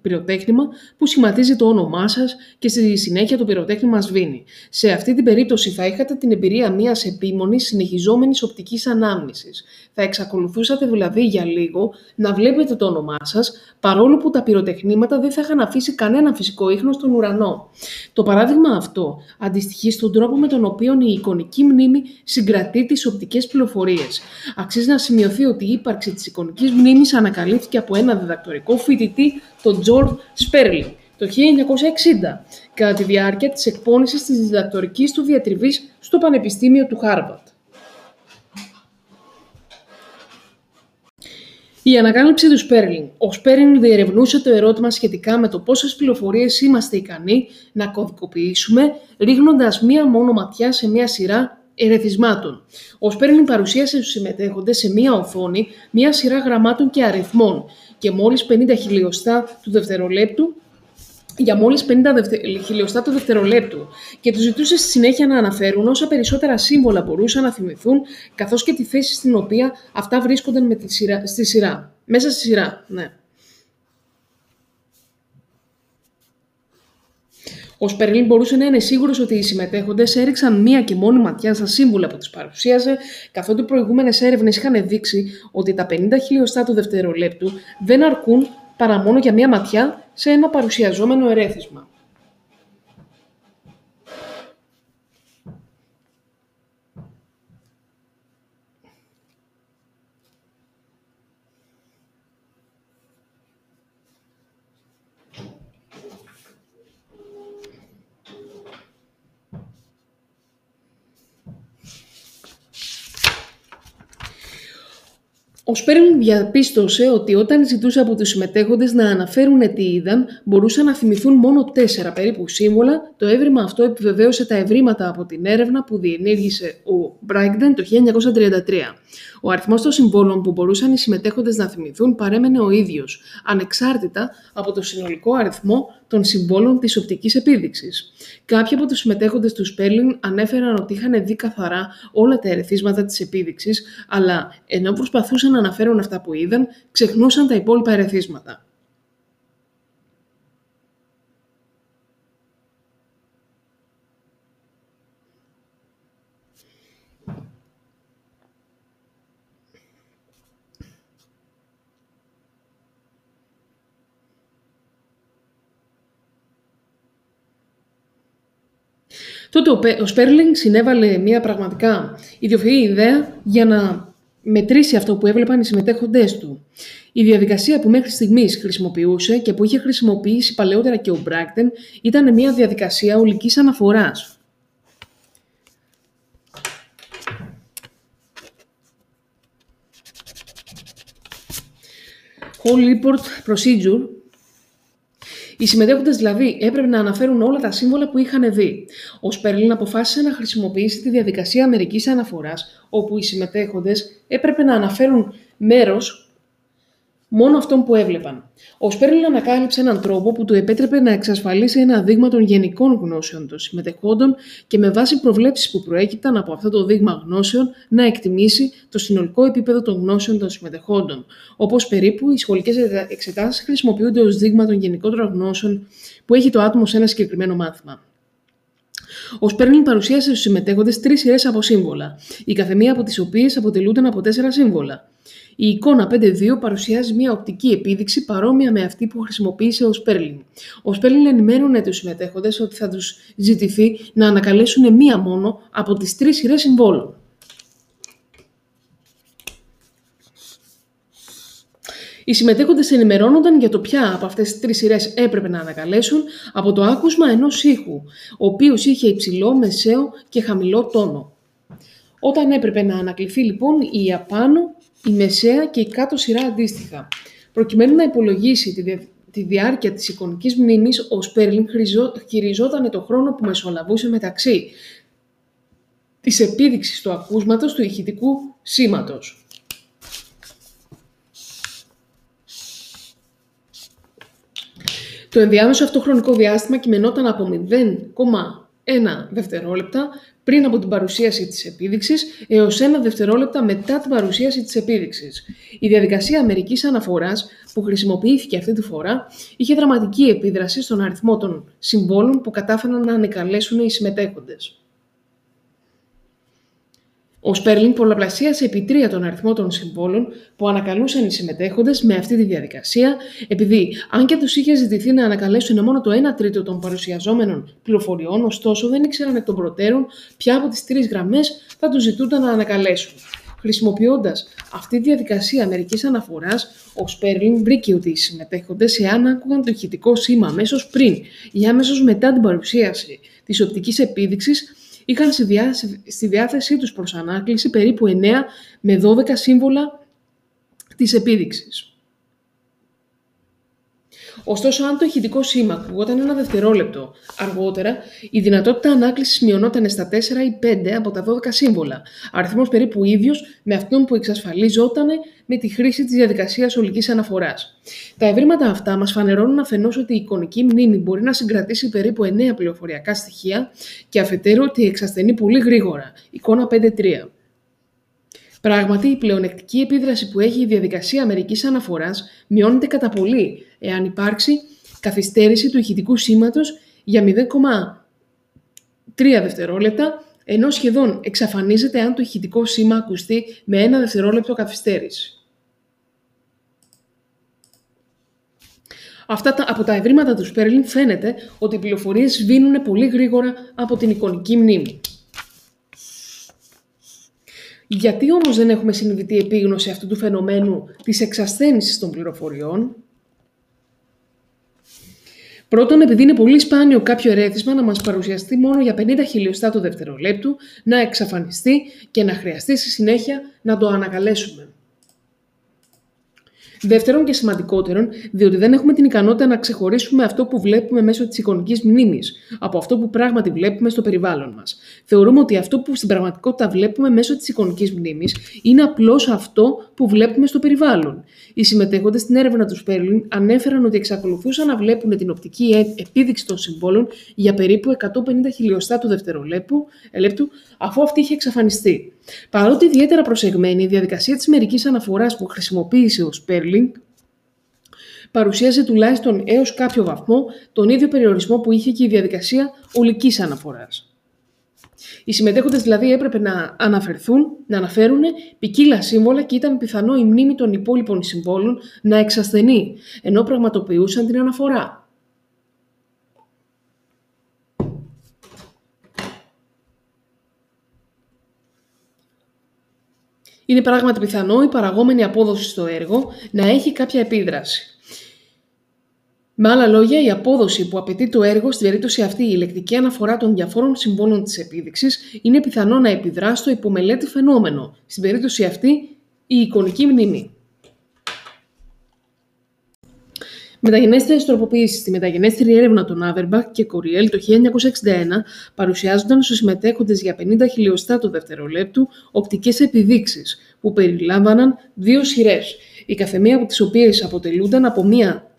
πυροτέχνημα που σχηματίζει το όνομά σας και στη συνέχεια το πυροτέχνημα σβήνει. Σε αυτή την περίπτωση θα είχατε την εμπειρία μιας επίμονης συνεχιζόμενης οπτικής ανάμνησης. Θα εξακολουθούσατε δηλαδή για λίγο να βλέπετε το όνομά σας, παρόλο που τα πυροτεχνήματα δεν θα είχαν αφήσει κανένα φυσικό ίχνος στον ουρανό. Το παράδειγμα αυτό αντιστοιχεί στον τρόπο με τον οποίο η εικονική μνήμη συγκρατεί τις οπτικές πληροφορίες. Αξίζει να σημειωθεί ότι η ύπαρξη της εικονικής μνήμης ανακαλύφθηκε από ένα διδακτορικό φοιτητή, τον Τζορτ Σπέρλινγκ, το 1960, κατά τη διάρκεια της εκπόνησης της διδακτορικής του διατριβής στο Πανεπιστήμιο του Χάρβαρντ. Η ανακάλυψη του Σπέρλινγκ. Ο Σπέρλινγκ διερευνούσε το ερώτημα σχετικά με το πόσες πληροφορίες είμαστε ικανοί να κωδικοποιήσουμε, ρίχνοντας μία μόνο ματιά σε μία σειρά ερεθισμάτων. Ο Σπέρλινγκ παρουσίασε στους συμμετέχοντες σε μία οθόνη μία σειρά γραμμάτων και αριθμών και μόλις 50 χιλιοστά του δευτερολέπτου για μόλις 50 χιλιοστά του δευτερολέπτου και τους ζητούσε στη συνέχεια να αναφέρουν όσα περισσότερα σύμβολα μπορούσαν να θυμηθούν, καθώς και τη θέση στην οποία αυτά βρίσκονταν με τη σειρά, στη σειρά. Μέσα στη σειρά, ναι. Ο Σπερλίν μπορούσε να είναι σίγουρος ότι οι συμμετέχοντες έριξαν μία και μόνη ματιά στα σύμβουλα που τους παρουσίαζε, καθότι προηγούμενες έρευνες είχαν δείξει ότι τα 50 χιλιοστά του δευτερολέπτου δεν αρκούν παρά μόνο για μία ματιά σε ένα παρουσιαζόμενο ερέθισμα. Ο Σπέρν διαπίστωσε ότι όταν ζητούσε από τους συμμετέχοντες να αναφέρουν τι είδαν, μπορούσαν να θυμηθούν μόνο τέσσερα περίπου σύμβολα. Το έβριμα αυτό επιβεβαίωσε τα ευρήματα από την έρευνα που διενήργησε ο Μπράγκντεν το 1933. Ο αριθμός των συμβόλων που μπορούσαν οι συμμετέχοντες να θυμηθούν παρέμενε ο ίδιος, ανεξάρτητα από το συνολικό αριθμό των συμβόλων της οπτικής επίδειξης. Κάποιοι από τους συμμετέχοντες του Σπέρλιν ανέφεραν ότι είχαν δει καθαρά όλα τα ερεθίσματα της επίδειξης, αλλά ενώ προσπαθούσαν να αναφέρουν αυτά που είδαν, ξεχνούσαν τα υπόλοιπα ερεθίσματα. Τότε ο Σπέρλινγκ συνέβαλε μια πραγματικά ιδιοφυή ιδέα για να μετρήσει αυτό που έβλεπαν οι συμμετέχοντές του. Η διαδικασία που μέχρι στιγμής χρησιμοποιούσε και που είχε χρησιμοποιήσει παλαιότερα και ο Μπράκτεν ήταν μια διαδικασία ολικής αναφοράς. Whole Report Procedure οι συμμετέχοντες δηλαδή έπρεπε να αναφέρουν όλα τα σύμβολα που είχαν δει. Ο Σπέρλιν αποφάσισε να χρησιμοποιήσει τη διαδικασία μερική αναφοράς, όπου οι συμμετέχοντες έπρεπε να αναφέρουν μέρος μόνο αυτόν που έβλεπαν. Ο Σπέρλιν ανακάλυψε έναν τρόπο που του επέτρεπε να εξασφαλίσει ένα δείγμα των γενικών γνώσεων των συμμετεχόντων και με βάση προβλέψεις που προέκυπταν από αυτό το δείγμα γνώσεων να εκτιμήσει το συνολικό επίπεδο των γνώσεων των συμμετεχόντων. Όπως περίπου οι σχολικές εξετάσεις χρησιμοποιούνται ως δείγμα των γενικότερων γνώσεων που έχει το άτομο σε ένα συγκεκριμένο μάθημα. Ο Σπέρλιν παρουσίασε στους συμμετέχοντες τρεις σειρές από σύμβολα, η καθεμία από τις οποίες αποτελούνταν από τέσσερα σύμβολα. Η εικόνα 5.2 παρουσιάζει μια οπτική επίδειξη παρόμοια με αυτή που χρησιμοποίησε ο Σπέρλιν. Ο Σπέρλιν ενημέρωνε τους συμμετέχοντες ότι θα τους ζητηθεί να ανακαλέσουν μία μόνο από τις τρεις σειρές συμβόλων. Οι συμμετέχοντες ενημερώνονταν για το ποια από αυτές τις τρεις σειρές έπρεπε να ανακαλέσουν από το άκουσμα ενός ήχου, ο οποίος είχε υψηλό, μεσαίο και χαμηλό τόνο. Όταν έπρεπε να ανακληθεί λοιπόν η απάνω, η μεσαία και η κάτω σειρά αντίστοιχα. Προκειμένου να υπολογίσει τη, τη διάρκεια της εικονικής μνήμης, ο Σπέρλιν χειριζόταν το χρόνο που μεσολαβούσε μεταξύ της επίδειξης του ακούσματος του ηχητικού σήματος. Το ενδιάμεσο αυτό χρονικό διάστημα κειμενόταν από 0,1 δευτερόλεπτα πριν από την παρουσίαση της επίδειξης έως ένα δευτερόλεπτα μετά την παρουσίαση της επίδειξης. Η διαδικασία μερικής αναφοράς που χρησιμοποιήθηκε αυτή τη φορά είχε δραματική επίδραση στον αριθμό των συμβόλων που κατάφεραν να ανεκαλέσουν οι συμμετέχοντες. Ο Σπέρλιν πολλαπλασίασε επί τρία τον αριθμό των συμβόλων που ανακαλούσαν οι συμμετέχοντες με αυτή τη διαδικασία, επειδή, αν και τους είχε ζητηθεί να ανακαλέσουν μόνο το 1 τρίτο των παρουσιαζόμενων πληροφοριών, ωστόσο δεν ήξεραν εκ των προτέρων ποια από τις τρεις γραμμές θα τους ζητούνταν να ανακαλέσουν. Χρησιμοποιώντας αυτή τη διαδικασία μερικής αναφοράς, ο Σπέρλιν βρήκε ότι οι συμμετέχοντες, εάν άκουγαν το ηχητικό σήμα αμέσως πριν ή αμέσως μετά την παρουσίαση της οπτικής επίδειξης, είχαν στη διάθεσή τους προς ανάκληση περίπου 9 με 12 σύμβολα της επίδειξης. Ωστόσο, αν το ηχητικό σήμα ακουγόταν ένα δευτερόλεπτο αργότερα, η δυνατότητα ανάκλησης μειωνόταν στα 4 ή 5 από τα 12 σύμβολα, αριθμός περίπου ίδιος με αυτόν που εξασφαλίζονταν με τη χρήση της διαδικασίας ολικής αναφοράς. Τα ευρήματα αυτά μας φανερώνουν αφενός ότι η εικονική μνήμη μπορεί να συγκρατήσει περίπου 9 πληροφοριακά στοιχεία και αφετέρου ότι εξασθενεί πολύ γρήγορα, εικόνα 5-3. Πράγματι, η πλεονεκτική επίδραση που έχει η διαδικασία μερικής αναφοράς μειώνεται κατά πολύ, εάν υπάρξει καθυστέρηση του ηχητικού σήματος για 0,3 δευτερόλεπτα, ενώ σχεδόν εξαφανίζεται αν το ηχητικό σήμα ακουστεί με ένα δευτερόλεπτο καθυστέρηση. Αυτά τα, από τα ευρήματα του Σπέρλιν φαίνεται ότι οι πληροφορίες σβήνουν πολύ γρήγορα από την εικονική μνήμη. Γιατί όμως δεν έχουμε συνειδητή επίγνωση αυτού του φαινομένου της εξασθένησης των πληροφοριών; Πρώτον, επειδή είναι πολύ σπάνιο κάποιο ερέθισμα να μας παρουσιαστεί μόνο για 50 χιλιοστά του δευτερολέπτου, να εξαφανιστεί και να χρειαστεί στη συνέχεια να το ανακαλέσουμε. Δεύτερον και σημαντικότερον, διότι δεν έχουμε την ικανότητα να ξεχωρίσουμε αυτό που βλέπουμε μέσω της εικονικής μνήμης από αυτό που πράγματι βλέπουμε στο περιβάλλον μας. Θεωρούμε ότι αυτό που στην πραγματικότητα βλέπουμε μέσω της εικονικής μνήμης είναι απλώς αυτό που βλέπουμε στο περιβάλλον. Οι συμμετέχοντες στην έρευνα του Σπέρλιν ανέφεραν ότι εξακολουθούσαν να βλέπουν την οπτική ε, επίδειξη των συμβόλων για περίπου 150 χιλιοστά του δευτερολέπτου, αφού αυτή είχε εξαφανιστεί. Παρότι ιδιαίτερα προσεγμένη, η διαδικασία της μερικής αναφοράς που χρησιμοποίησε ο Σπέρλινγκ παρουσίαζε τουλάχιστον έως κάποιο βαθμό τον ίδιο περιορισμό που είχε και η διαδικασία ολικής αναφοράς. Οι συμμετέχοντες δηλαδή έπρεπε να αναφερθούν, να αναφέρουν ποικίλα σύμβολα και ήταν πιθανό η μνήμη των υπόλοιπων συμβόλων να εξασθενεί, ενώ πραγματοποιούσαν την αναφορά. Είναι πράγματι πιθανό η παραγόμενη απόδοση στο έργο να έχει κάποια επίδραση. Με άλλα λόγια, η απόδοση που απαιτεί το έργο, στην περίπτωση αυτή η ηλεκτρική αναφορά των διαφόρων συμβόλων της επίδειξης, είναι πιθανό να επιδρά στο υπομελέτη φαινόμενο, στην περίπτωση αυτή η εικονική μνήμη. Μεταγενέστερες τροποποιήσεις στη μεταγενέστερη έρευνα των Άβερμπαχ και Κοριέλ το 1961 παρουσιάζονταν στους συμμετέχοντες για 50 χιλιοστά του δευτερολέπτου οπτικές επιδείξεις, που περιλάμβαναν δύο σειρές, η καθεμία από τις οποίες αποτελούνταν από μία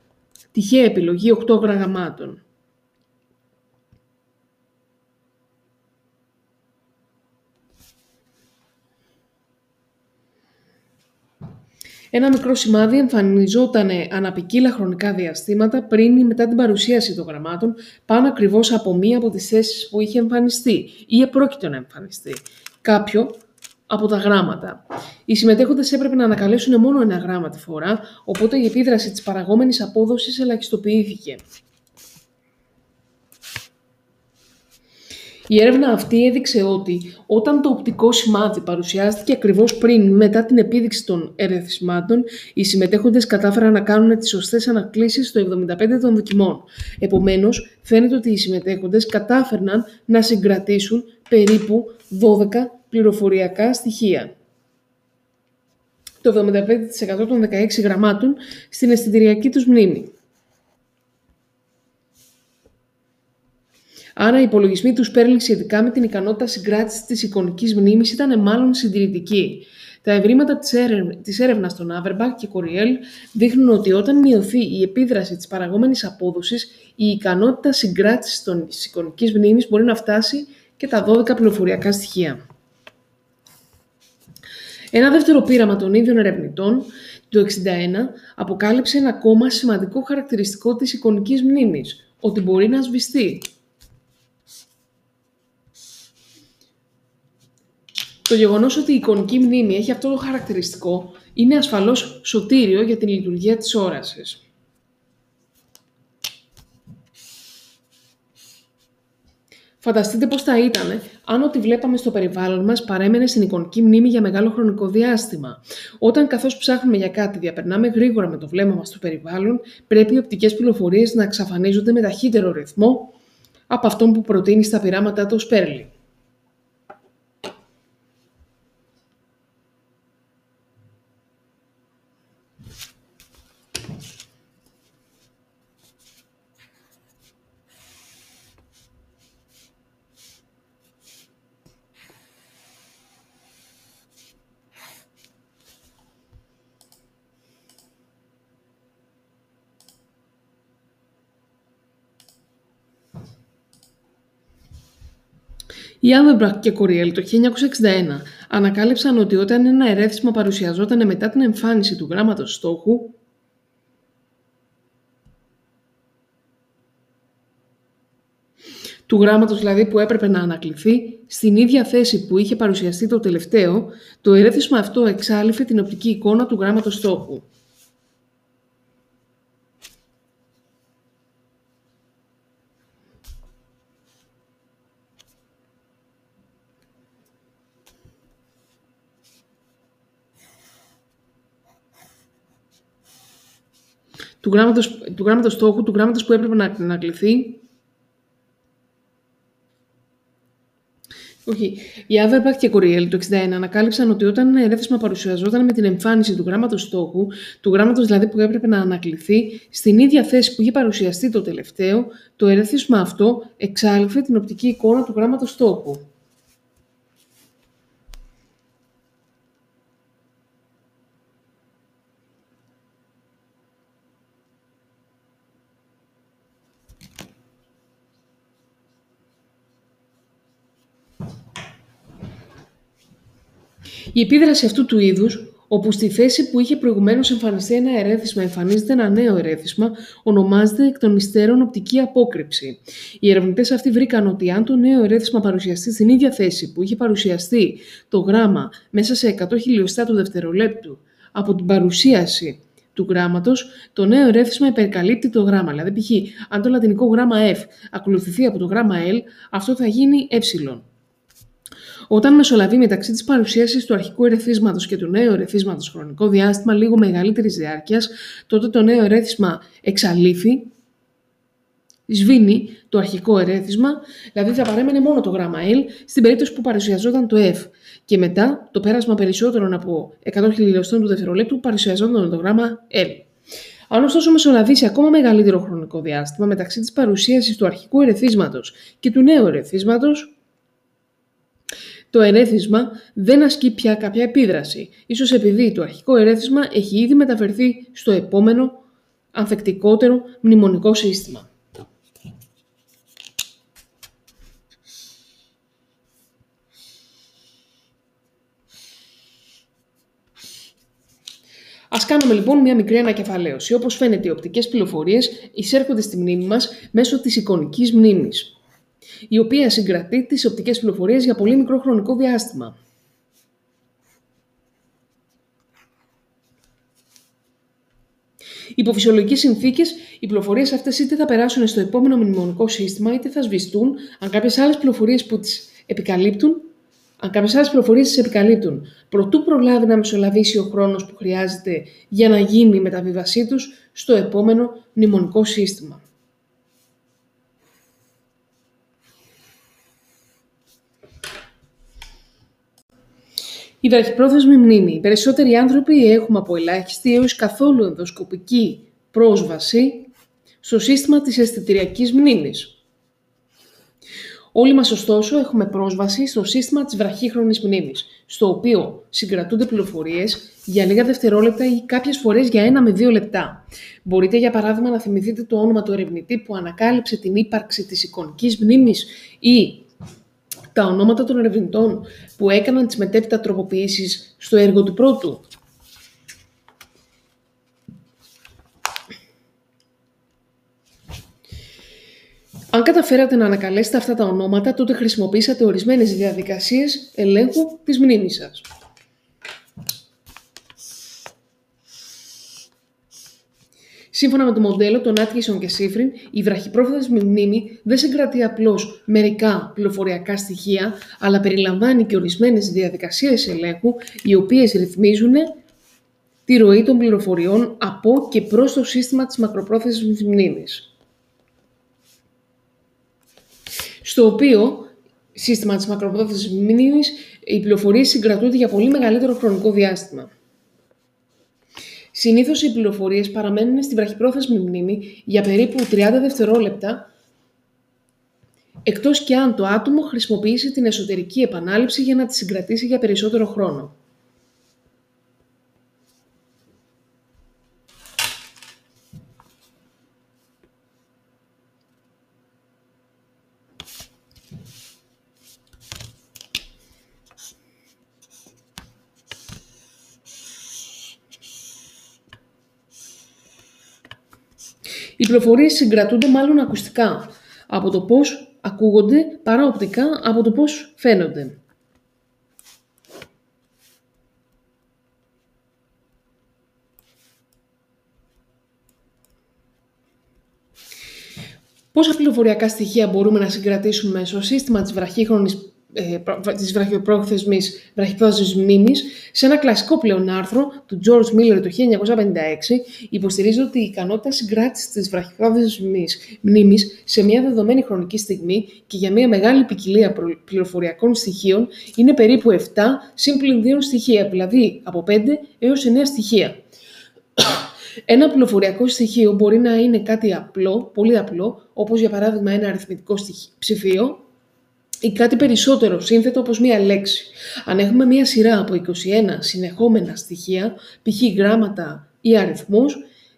τυχαία επιλογή 8 γραμμάτων. Ένα μικρό σημάδι εμφανιζόταν αναπικύλα χρονικά διαστήματα πριν ή μετά την παρουσίαση των γραμμάτων, πάνω ακριβώς από μία από τις θέσεις που είχε εμφανιστεί ή επρόκειτο να εμφανιστεί. Κάποιο από τα γράμματα. Οι συμμετέχοντες έπρεπε να ανακαλέσουν μόνο ένα γράμμα τη φορά, οπότε η επίδραση της παραγόμενης απόδοσης ελαχιστοποιήθηκε. Η έρευνα αυτή έδειξε ότι όταν το οπτικό σημάδι παρουσιάστηκε ακριβώς πριν μετά την επίδειξη των ερεθισμάτων, οι συμμετέχοντες κατάφεραν να κάνουν τις σωστές ανακλήσεις στο 75% των δοκιμών. Επομένως, φαίνεται ότι οι συμμετέχοντες κατάφερναν να συγκρατήσουν περίπου 12 πληροφοριακά στοιχεία. Το 75% των 16 γραμμάτων στην αισθητηριακή τους μνήμη. Άρα, οι υπολογισμοί τους Σπέρλινγκ σχετικά με την ικανότητα συγκράτησης της εικονικής μνήμης ήταν μάλλον συντηρητικοί. Τα ευρήματα της έρευνας των Άβερμπαχ και Κοριέλ δείχνουν ότι όταν μειωθεί η επίδραση της παραγόμενης απόδοσης, η ικανότητα συγκράτησης της εικονικής μνήμης μπορεί να φτάσει και τα 12 πληροφοριακά στοιχεία. Ένα δεύτερο πείραμα των ίδιων ερευνητών, το 1961, αποκάλυψε ένα ακόμα σημαντικό χαρακτηριστικό της εικονικής μνήμης, ότι μπορεί να σβηστεί. Το γεγονός ότι η εικονική μνήμη έχει αυτό το χαρακτηριστικό είναι ασφαλώς σωτήριο για την λειτουργία της όρασης. Φανταστείτε πώς θα ήταν αν ό,τι βλέπαμε στο περιβάλλον μας παρέμενε στην εικονική μνήμη για μεγάλο χρονικό διάστημα. Όταν καθώς ψάχνουμε για κάτι διαπερνάμε γρήγορα με το βλέμμα μας στο περιβάλλον, πρέπει οι οπτικές πληροφορίες να εξαφανίζονται με ταχύτερο ρυθμό από αυτόν που προτείνει στα πειράματα του Σπέρλι. Οι Άδεμπραχτ και Κοριέλ το 1961 ανακάλυψαν ότι όταν ένα ερέθισμα παρουσιαζόταν μετά την εμφάνιση του γράμματος στόχου, του γράμματος δηλαδή που έπρεπε να ανακληθεί, στην ίδια θέση που είχε παρουσιαστεί το τελευταίο, το ερέθισμα αυτό εξάλληφε την οπτική εικόνα του γράμματος στόχου. Του γράμματος, του γράμματος στόχου, του γράμματος που έπρεπε να ανακληθεί. Όχι. Οι Άβερμπαχ και Κοριέλ το 1961 ανακάλυψαν ότι όταν ένα ερέθισμα παρουσιαζόταν με την εμφάνιση του γράμματος στόχου, του γράμματος δηλαδή που έπρεπε να ανακληθεί, στην ίδια θέση που είχε παρουσιαστεί το τελευταίο, το ερέθισμα αυτό εξάλληφε την οπτική εικόνα του γράμματος στόχου. Η επίδραση αυτού του είδους, όπου στη θέση που είχε προηγουμένως εμφανιστεί ένα ερέθισμα εμφανίζεται ένα νέο ερέθισμα, ονομάζεται εκ των υστέρων οπτική απόκρυψη. Οι ερευνητές αυτοί βρήκαν ότι αν το νέο ερέθισμα παρουσιαστεί στην ίδια θέση που είχε παρουσιαστεί το γράμμα μέσα σε 100 χιλιοστά του δευτερολέπτου από την παρουσίαση του γράμματος, το νέο ερέθισμα υπερκαλύπτει το γράμμα. Δηλαδή, π.χ., αν το λατινικό γράμμα F ακολουθηθεί από το γράμμα L, αυτό θα γίνει ε. Όταν μεσολαβεί μεταξύ της παρουσίασης του αρχικού ερεθίσματος και του νέου ερεθίσματος χρονικό διάστημα λίγο μεγαλύτερης διάρκειας, τότε το νέο ερέθισμα εξαλείφει, σβήνει το αρχικό ερέθισμα, δηλαδή θα παρέμενε μόνο το γράμμα L στην περίπτωση που παρουσιαζόταν το F. Και μετά το πέρασμα περισσότερων από 100 χιλιοστών του δευτερολέπτου παρουσιαζόταν το γράμμα L. Αν ωστόσο μεσολαβήσει ακόμα μεγαλύτερο χρονικό διάστημα μεταξύ της παρουσίασης του αρχικού ερεθίσματος και του νέου ερεθίσματος, το ερέθισμα δεν ασκεί πια κάποια επίδραση, ίσως επειδή το αρχικό ερέθισμα έχει ήδη μεταφερθεί στο επόμενο, ανθεκτικότερο μνημονικό σύστημα. Α κάνουμε λοιπόν μια μικρή ανακεφαλαίωση. Όπως φαίνεται, οι οπτικές πληροφορίες εισέρχονται στη μνήμη μας μέσω της εικονικής μνήμης η οποία συγκρατεί τις οπτικές πληροφορίες για πολύ μικρό χρονικό διάστημα. Υπό φυσιολογικέ συνθήκες, οι πληροφορίες αυτές είτε θα περάσουν στο επόμενο μνημονικό σύστημα, είτε θα σβηστούν αν κάποιες άλλες πληροφορίες που τις επικαλύπτουν, αν κάποιες άλλες πληροφορίες τις επικαλύπτουν, προτού προλάβει να μεσολαβήσει ο χρόνος που χρειάζεται για να γίνει η μεταβίβασή τους στο επόμενο μνημονικό σύστημα. Η βραχυπρόθεσμη μνήμη. Οι περισσότεροι άνθρωποι έχουμε από ελάχιστη έως καθόλου ενδοσκοπική πρόσβαση στο σύστημα της αισθητηριακής μνήμης. Όλοι μας ωστόσο έχουμε πρόσβαση στο σύστημα της βραχύχρονης μνήμης, στο οποίο συγκρατούνται πληροφορίες για λίγα δευτερόλεπτα ή κάποιες φορές για ένα με δύο λεπτά. Μπορείτε για παράδειγμα να θυμηθείτε το όνομα του ερευνητή που ανακάλυψε την ύπαρξη της εικονικής μνήμης ή τα ονόματα των ερευνητών που έκαναν τις μετέπειτα τροποποιήσεις στο έργο του πρώτου. Αν καταφέρατε να ανακαλέσετε αυτά τα ονόματα, τότε χρησιμοποίησατε ορισμένες διαδικασίες ελέγχου της μνήμης σας. Σύμφωνα με το μοντέλο των Άτκισον και Σίφριν, η βραχυπρόθεσμη μνήμη δεν συγκρατεί απλώς μερικά πληροφοριακά στοιχεία, αλλά περιλαμβάνει και ορισμένες διαδικασίες ελέγχου, οι οποίες ρυθμίζουν τη ροή των πληροφοριών από και προς το σύστημα της μακροπρόθεσμης μνήμης. Στο οποίο σύστημα της μακροπρόθεσμης μνήμης οι πληροφορίες συγκρατούνται για πολύ μεγαλύτερο χρονικό διάστημα. Συνήθως οι πληροφορίες παραμένουν στη βραχυπρόθεσμη μνήμη για περίπου 30 δευτερόλεπτα, εκτός και αν το άτομο χρησιμοποιήσει την εσωτερική επανάληψη για να τη συγκρατήσει για περισσότερο χρόνο. Οι πληροφορίες συγκρατούνται μάλλον ακουστικά, από το πώς ακούγονται, παρά οπτικά από το πώς φαίνονται. Πόσα πληροφοριακά στοιχεία μπορούμε να συγκρατήσουμε στο σύστημα της βραχύχρονης ε, της βραχυπρόθεσμης, βραχυπρόθεσμης μνήμης, σε ένα κλασικό πλέον άρθρο του George Miller το 1956, υποστηρίζει ότι η ικανότητα συγκράτησης της βραχυπρόθεσμης μνήμης σε μια δεδομένη χρονική στιγμή και για μια μεγάλη ποικιλία πληροφοριακών στοιχείων είναι περίπου 7 συν 2 στοιχεία, δηλαδή από 5 έως 9 στοιχεία. Ένα πληροφοριακό στοιχείο μπορεί να είναι κάτι απλό, πολύ απλό, όπως για παράδειγμα ένα αριθμητικό ψηφίο, ή κάτι περισσότερο σύνθετο όπως μία λέξη. Αν έχουμε μία σειρά από 21 συνεχόμενα στοιχεία, π.χ. γράμματα ή αριθμούς,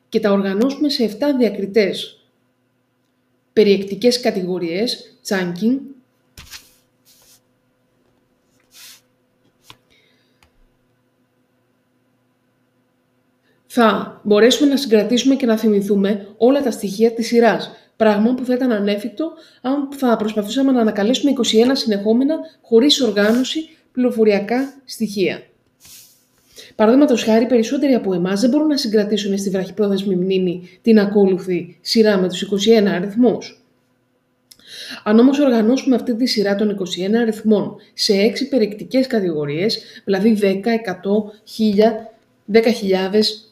και τα οργανώσουμε σε 7 διακριτές περιεκτικές κατηγορίες, chunking, θα μπορέσουμε να συγκρατήσουμε και να θυμηθούμε όλα τα στοιχεία της σειράς, πράγμα που θα ήταν ανέφικτο αν θα προσπαθούσαμε να ανακαλέσουμε 21 συνεχόμενα χωρίς οργάνωση πληροφοριακά στοιχεία. Παραδείγματος χάρη, περισσότεροι από εμάς δεν μπορούν να συγκρατήσουν στη βραχυπρόθεσμη μνήμη την ακόλουθη σειρά με τους 21 αριθμούς. Αν όμως οργανώσουμε αυτή τη σειρά των 21 αριθμών σε 6 περιεκτικές κατηγορίες, δηλαδή 10, 100, 1000, 10.000,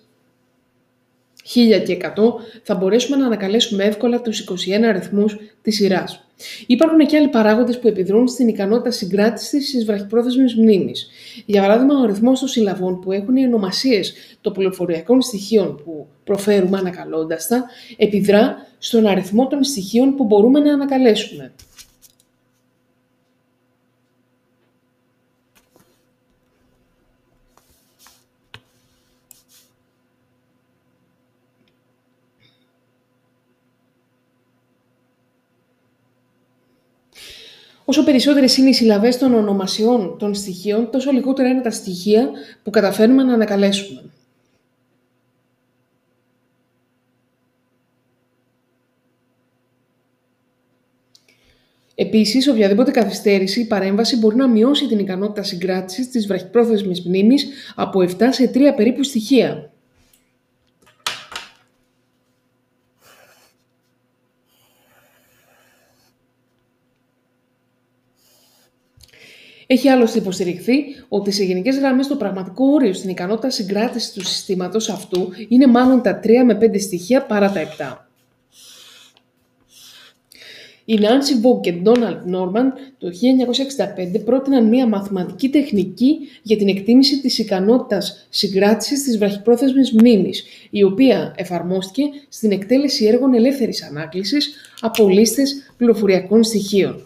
1000 και 100, θα μπορέσουμε να ανακαλέσουμε εύκολα τους 21 αριθμούς της σειράς. Υπάρχουν και άλλοι παράγοντες που επιδρούν στην ικανότητα συγκράτησης της βραχυπρόθεσμης μνήμης. Για παράδειγμα, ο αριθμός των συλλαβών που έχουν οι ονομασίες των πληροφοριακών στοιχείων που προφέρουμε ανακαλώντας τα, επιδρά στον αριθμό των στοιχείων που μπορούμε να ανακαλέσουμε. Όσο περισσότερες είναι οι συλλαβές των ονομασιών των στοιχείων, τόσο λιγότερα είναι τα στοιχεία που καταφέρνουμε να ανακαλέσουμε. Επίσης, οποιαδήποτε καθυστέρηση ή παρέμβαση μπορεί να μειώσει την ικανότητα συγκράτησης της βραχυπρόθεσμης μνήμης από 7 σε 3 περίπου στοιχεία. Έχει άλλωστε υποστηριχθεί ότι σε γενικές γραμμές το πραγματικό όριο στην ικανότητα συγκράτησης του συστήματος αυτού είναι μάλλον τα 3 με 5 στοιχεία παρά τα 7. Η Nancy Vogue και Donald Norman το 1965 πρότειναν μία μαθηματική τεχνική για την εκτίμηση της ικανότητας συγκράτησης της βραχυπρόθεσμης μνήμης, η οποία εφαρμόστηκε στην εκτέλεση έργων ελεύθερης ανάκλησης από λίστες πληροφοριακών στοιχείων.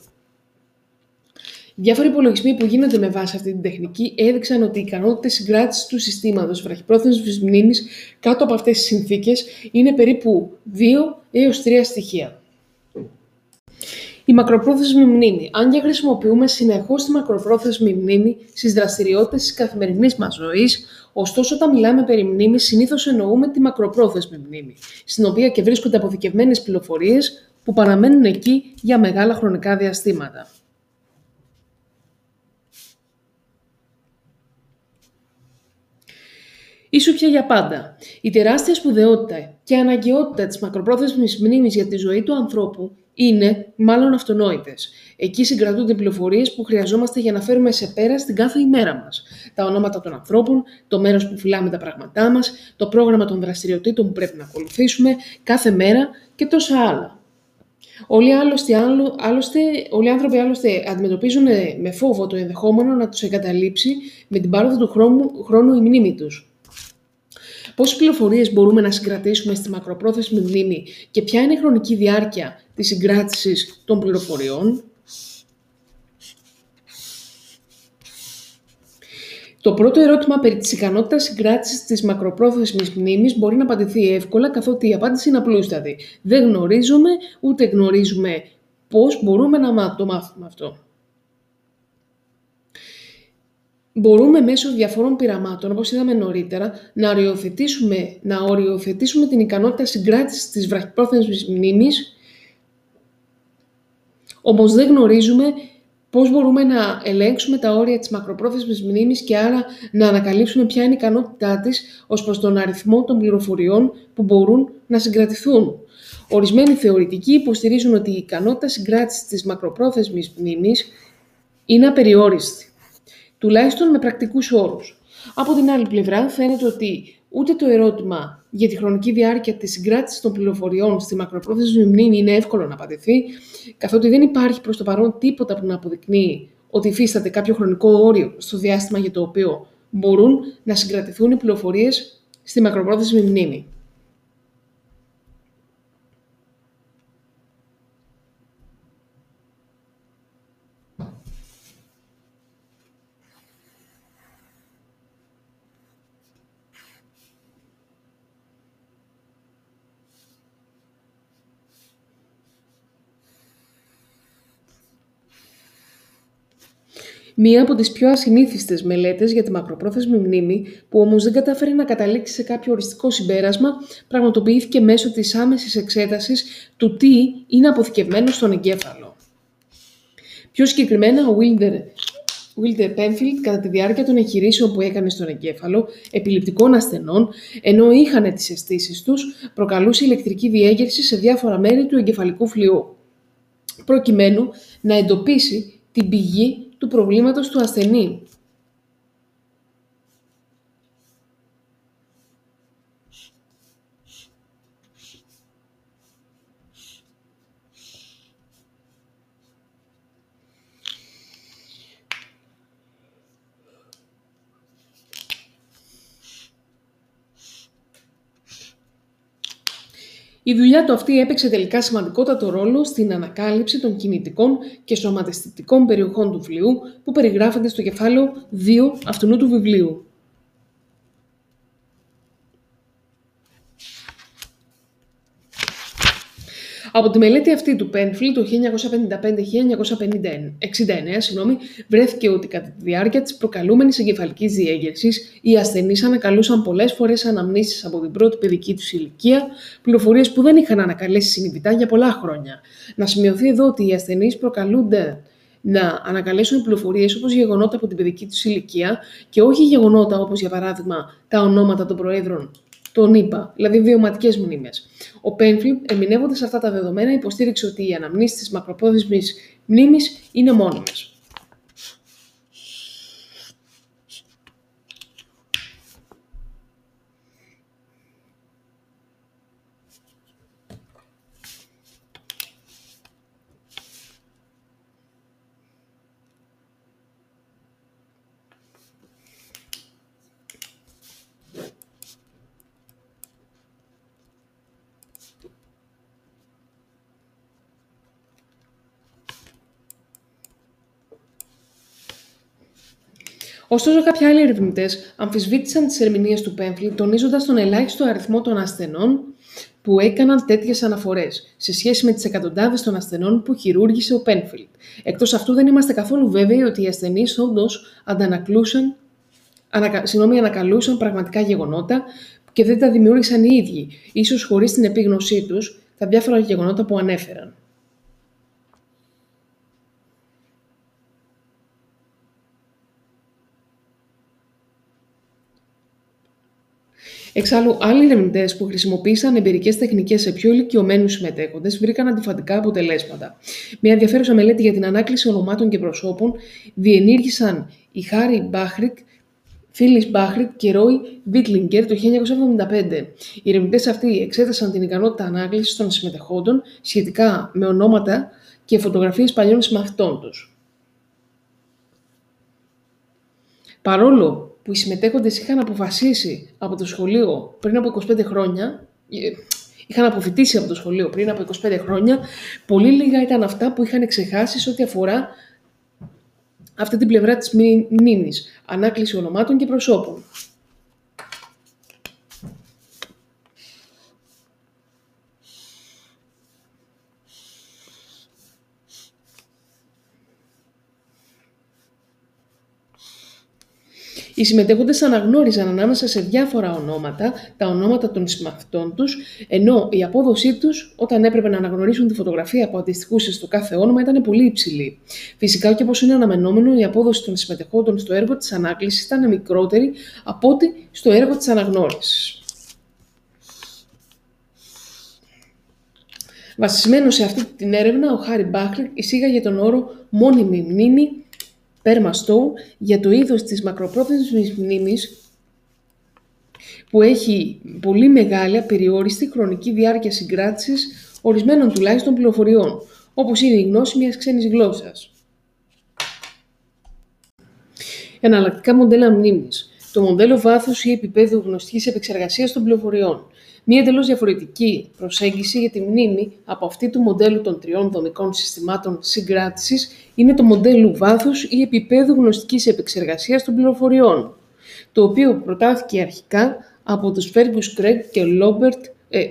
Διάφοροι υπολογισμοί που γίνονται με βάση αυτή την τεχνική έδειξαν ότι οι ικανότητες συγκράτησης του συστήματος βραχυπρόθεσμης μνήμης κάτω από αυτές τις συνθήκες είναι περίπου 2 έως 3 στοιχεία. Η μακροπρόθεσμη μνήμη. Αν και χρησιμοποιούμε συνεχώς τη μακροπρόθεσμη μνήμη στις δραστηριότητες της καθημερινής μας ζωής, ωστόσο όταν μιλάμε περί μνήμης, συνήθως εννοούμε τη μακροπρόθεσμη μνήμη, στην οποία και βρίσκονται αποθηκευμένες πληροφορίες που παραμένουν εκεί για μεγάλα χρονικά διαστήματα. Ίσου πια για πάντα. Η τεράστια σπουδαιότητα και αναγκαιότητα της μακροπρόθεσμης μνήμης για τη ζωή του ανθρώπου είναι μάλλον αυτονόητες. Εκεί συγκρατούνται πληροφορίες που χρειαζόμαστε για να φέρουμε σε πέρα στην κάθε ημέρα μας. Τα ονόματα των ανθρώπων, το μέρος που φυλάμε τα πράγματά μας, το πρόγραμμα των δραστηριοτήτων που πρέπει να ακολουθήσουμε κάθε μέρα και τόσα άλλα. Όλοι, άλλωστε, άλλωστε, όλοι οι άνθρωποι άλλωστε αντιμετωπίζουν με φόβο το ενδεχόμενο να τους εγκαταλείψει με την πάροδο του χρόνου, χρόνου η μνήμη τους. Πόσες πληροφορίες μπορούμε να συγκρατήσουμε στη μακροπρόθεσμη μνήμη και ποια είναι η χρονική διάρκεια της συγκράτησης των πληροφοριών; Το πρώτο ερώτημα περί της ικανότητας συγκράτησης της μακροπρόθεσμης μνήμης μπορεί να απαντηθεί εύκολα, καθότι η απάντηση είναι απλούστατη. Δεν γνωρίζουμε, ούτε γνωρίζουμε πώς μπορούμε να το μάθουμε αυτό. Μπορούμε μέσω διαφόρων πειραμάτων, όπως είδαμε νωρίτερα, να οριοθετήσουμε, να οριοθετήσουμε την ικανότητα συγκράτησης της βραχυπρόθεσμης μνήμης, όμως δεν γνωρίζουμε πώς μπορούμε να ελέγξουμε τα όρια της μακροπρόθεσμης μνήμης και άρα να ανακαλύψουμε ποια είναι η ικανότητά της ως προς τον αριθμό των πληροφοριών που μπορούν να συγκρατηθούν. Ορισμένοι θεωρητικοί υποστηρίζουν ότι η ικανότητα συγκράτησης της μακροπρόθεσμης μνήμης είναι απεριόριστη τουλάχιστον με πρακτικούς όρους. Από την άλλη πλευρά φαίνεται ότι ούτε το ερώτημα για τη χρονική διάρκεια της συγκράτησης των πληροφοριών στη μακροπρόθεσμη μνήμη είναι εύκολο να απαντηθεί, καθότι δεν υπάρχει προς το παρόν τίποτα που να αποδεικνύει ότι υφίσταται κάποιο χρονικό όριο στο διάστημα για το οποίο μπορούν να συγκρατηθούν οι πληροφορίες στη μακροπρόθεσμη μνήμη. Μία από τις πιο ασυνήθιστες μελέτες για τη μακροπρόθεσμη μνήμη, που όμως δεν κατάφερε να καταλήξει σε κάποιο οριστικό συμπέρασμα, πραγματοποιήθηκε μέσω της άμεσης εξέτασης του τι είναι αποθηκευμένο στον εγκέφαλο. Πιο συγκεκριμένα, ο Wilder, Wilder Penfield, κατά τη διάρκεια των εγχειρήσεων που έκανε στον εγκέφαλο επιληπτικών ασθενών, ενώ είχαν τις αισθήσεις τους, προκαλούσε ηλεκτρική διέγερση σε διάφορα μέρη του εγκεφαλικού φλοιού, προκειμένου να εντοπίσει την πηγή του προβλήματος του ασθενή. Η δουλειά του αυτή έπαιξε τελικά σημαντικότατο ρόλο στην ανακάλυψη των κινητικών και σωματιστικών περιοχών του φλοιού που περιγράφονται στο κεφάλαιο 2 αυτού του βιβλίου. Από τη μελέτη αυτή του Penfield το 1955-1969 συγγνώμη, βρέθηκε ότι κατά τη διάρκεια της προκαλούμενης εγκεφαλικής διέγερσης οι ασθενείς ανακαλούσαν πολλές φορές αναμνήσεις από την πρώτη παιδική τους ηλικία, πληροφορίες που δεν είχαν ανακαλέσει συνειδητά για πολλά χρόνια. Να σημειωθεί εδώ ότι οι ασθενείς προκαλούνται να ανακαλέσουν πληροφορίες όπως γεγονότα από την παιδική τους ηλικία και όχι γεγονότα όπως για παράδειγμα τα ονόματα των προέδρων τον είπα, δηλαδή βιωματικές μνήμες. Ο Πένφιλ, ερμηνεύοντα αυτά τα δεδομένα, υποστήριξε ότι οι αναμνήσεις της μακροπρόθεσμης μνήμης είναι μόνιμες. Ωστόσο, κάποιοι άλλοι ερευνητές αμφισβήτησαν τις ερμηνείες του Πέμφλι, τονίζοντας τον ελάχιστο αριθμό των ασθενών που έκαναν τέτοιες αναφορές, σε σχέση με τις εκατοντάδες των ασθενών που χειρούργησε ο Πένφιλτ. Εκτός αυτού, δεν είμαστε καθόλου βέβαιοι ότι οι ασθενείς όντως αντανακλούσαν, ανακα, ανακαλούσαν πραγματικά γεγονότα και δεν τα δημιούργησαν οι ίδιοι, ίσως χωρίς την επίγνωσή τους, τα διάφορα γεγονότα που ανέφεραν. Εξάλλου, άλλοι ερευνητές που χρησιμοποίησαν εμπειρικές τεχνικές σε πιο ηλικιωμένους συμμετέχοντες βρήκαν αντιφατικά αποτελέσματα. Μια ενδιαφέρουσα μελέτη για την ανάκληση ονομάτων και προσώπων διενήργησαν οι Χάρι Μπάχρικ, Φίλι Μπάχρικ και Ρόι Βίτλιγκερ το 1975. Οι ερευνητές αυτοί εξέτασαν την ικανότητα ανάκλησης των συμμετεχόντων σχετικά με ονόματα και φωτογραφίες παλιών συμμαχτών τους. Παρόλο που οι συμμετέχοντες είχαν αποφασίσει από το σχολείο πριν από 25 χρόνια, ε, είχαν αποφυτίσει από το σχολείο πριν από 25 χρόνια, πολύ λίγα ήταν αυτά που είχαν ξεχάσει σε ό,τι αφορά αυτή την πλευρά της μνήμης, ανάκληση ονομάτων και προσώπων. Οι συμμετέχοντες αναγνώριζαν ανάμεσα σε διάφορα ονόματα τα ονόματα των συμμαθητών τους, ενώ η απόδοσή τους όταν έπρεπε να αναγνωρίσουν τη φωτογραφία που αντιστοιχούσε στο κάθε όνομα ήταν πολύ υψηλή. Φυσικά και όπως είναι αναμενόμενο η απόδοση των συμμετεχόντων στο έργο της ανάκλησης ήταν μικρότερη από ό,τι στο έργο της αναγνώρισης. Βασισμένο σε αυτή την έρευνα, ο Χάρι Μπάχλερ εισήγαγε τον όρο «μόνιμη μνήμη» Πέρμαστο για το είδος της μακροπρόθεσμης μνήμης που έχει πολύ μεγάλη απεριόριστη χρονική διάρκεια συγκράτησης ορισμένων τουλάχιστον πληροφοριών, όπως είναι η γνώση μιας ξένης γλώσσας. Εναλλακτικά μοντέλα μνήμης. Το μοντέλο βάθους ή επίπεδου γνωστικής επεξεργασίας των πληροφοριών. Μία εντελώς διαφορετική προσέγγιση για τη μνήμη από αυτή του μοντέλου των τριών δομικών συστημάτων συγκράτησης είναι το μοντέλο βάθους ή επίπεδου γνωστικής επεξεργασίας των πληροφοριών, το οποίο προτάθηκε αρχικά από τους Fergus Craig και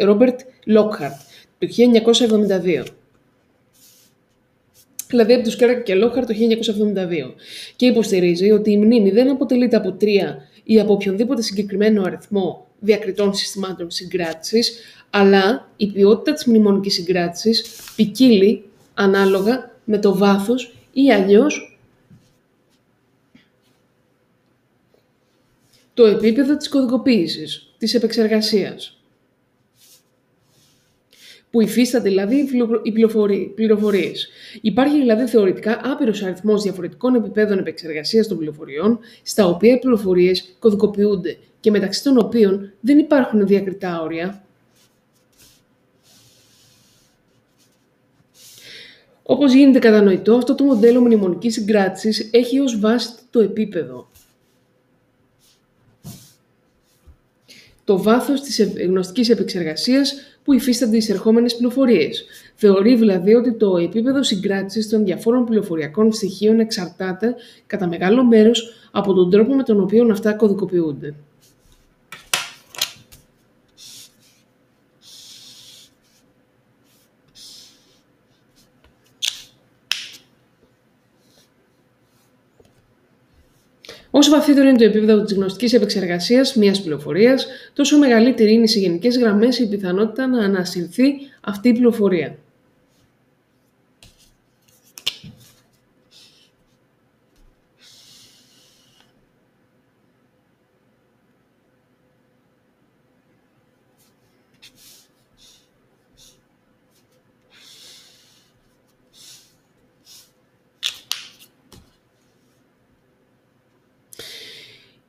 Robert Lockhart το 1972 δηλαδή από τους Craig και Lockhart το 1972 και υποστηρίζει ότι η μνήμη δεν αποτελείται από τρία ή από οποιονδήποτε συγκεκριμένο αριθμό διακριτών συστημάτων συγκράτησης, αλλά η ποιότητα της μνημονικής συγκράτησης ποικίλει ανάλογα με το βάθος ή αλλιώς το επίπεδο της κωδικοποίησης, της επεξεργασίας που υφίσταται δηλαδή οι πληροφορίες. Υπάρχει δηλαδή θεωρητικά άπειρος αριθμός διαφορετικών επιπέδων επεξεργασίας των πληροφοριών, στα οποία οι πληροφορίες κωδικοποιούνται και μεταξύ των οποίων δεν υπάρχουν διακριτά όρια. Όπως γίνεται κατανοητό, αυτό το μοντέλο μνημονικής συγκράτησης έχει ως βάση το επίπεδο. Το βάθος της γνωστικής επεξεργασίας που υφίστανται οι εισερχόμενες πληροφορίες. Θεωρεί δηλαδή ότι το επίπεδο συγκράτησης των διαφόρων πληροφοριακών στοιχείων εξαρτάται κατά μεγάλο μέρος από τον τρόπο με τον οποίο αυτά κωδικοποιούνται. Όσο βαθύτερο είναι το επίπεδο της γνωστικής επεξεργασίας μιας πληροφορίας, τόσο μεγαλύτερη είναι σε γενικές γραμμές η πιθανότητα να ανασυρθεί αυτή η πληροφορία.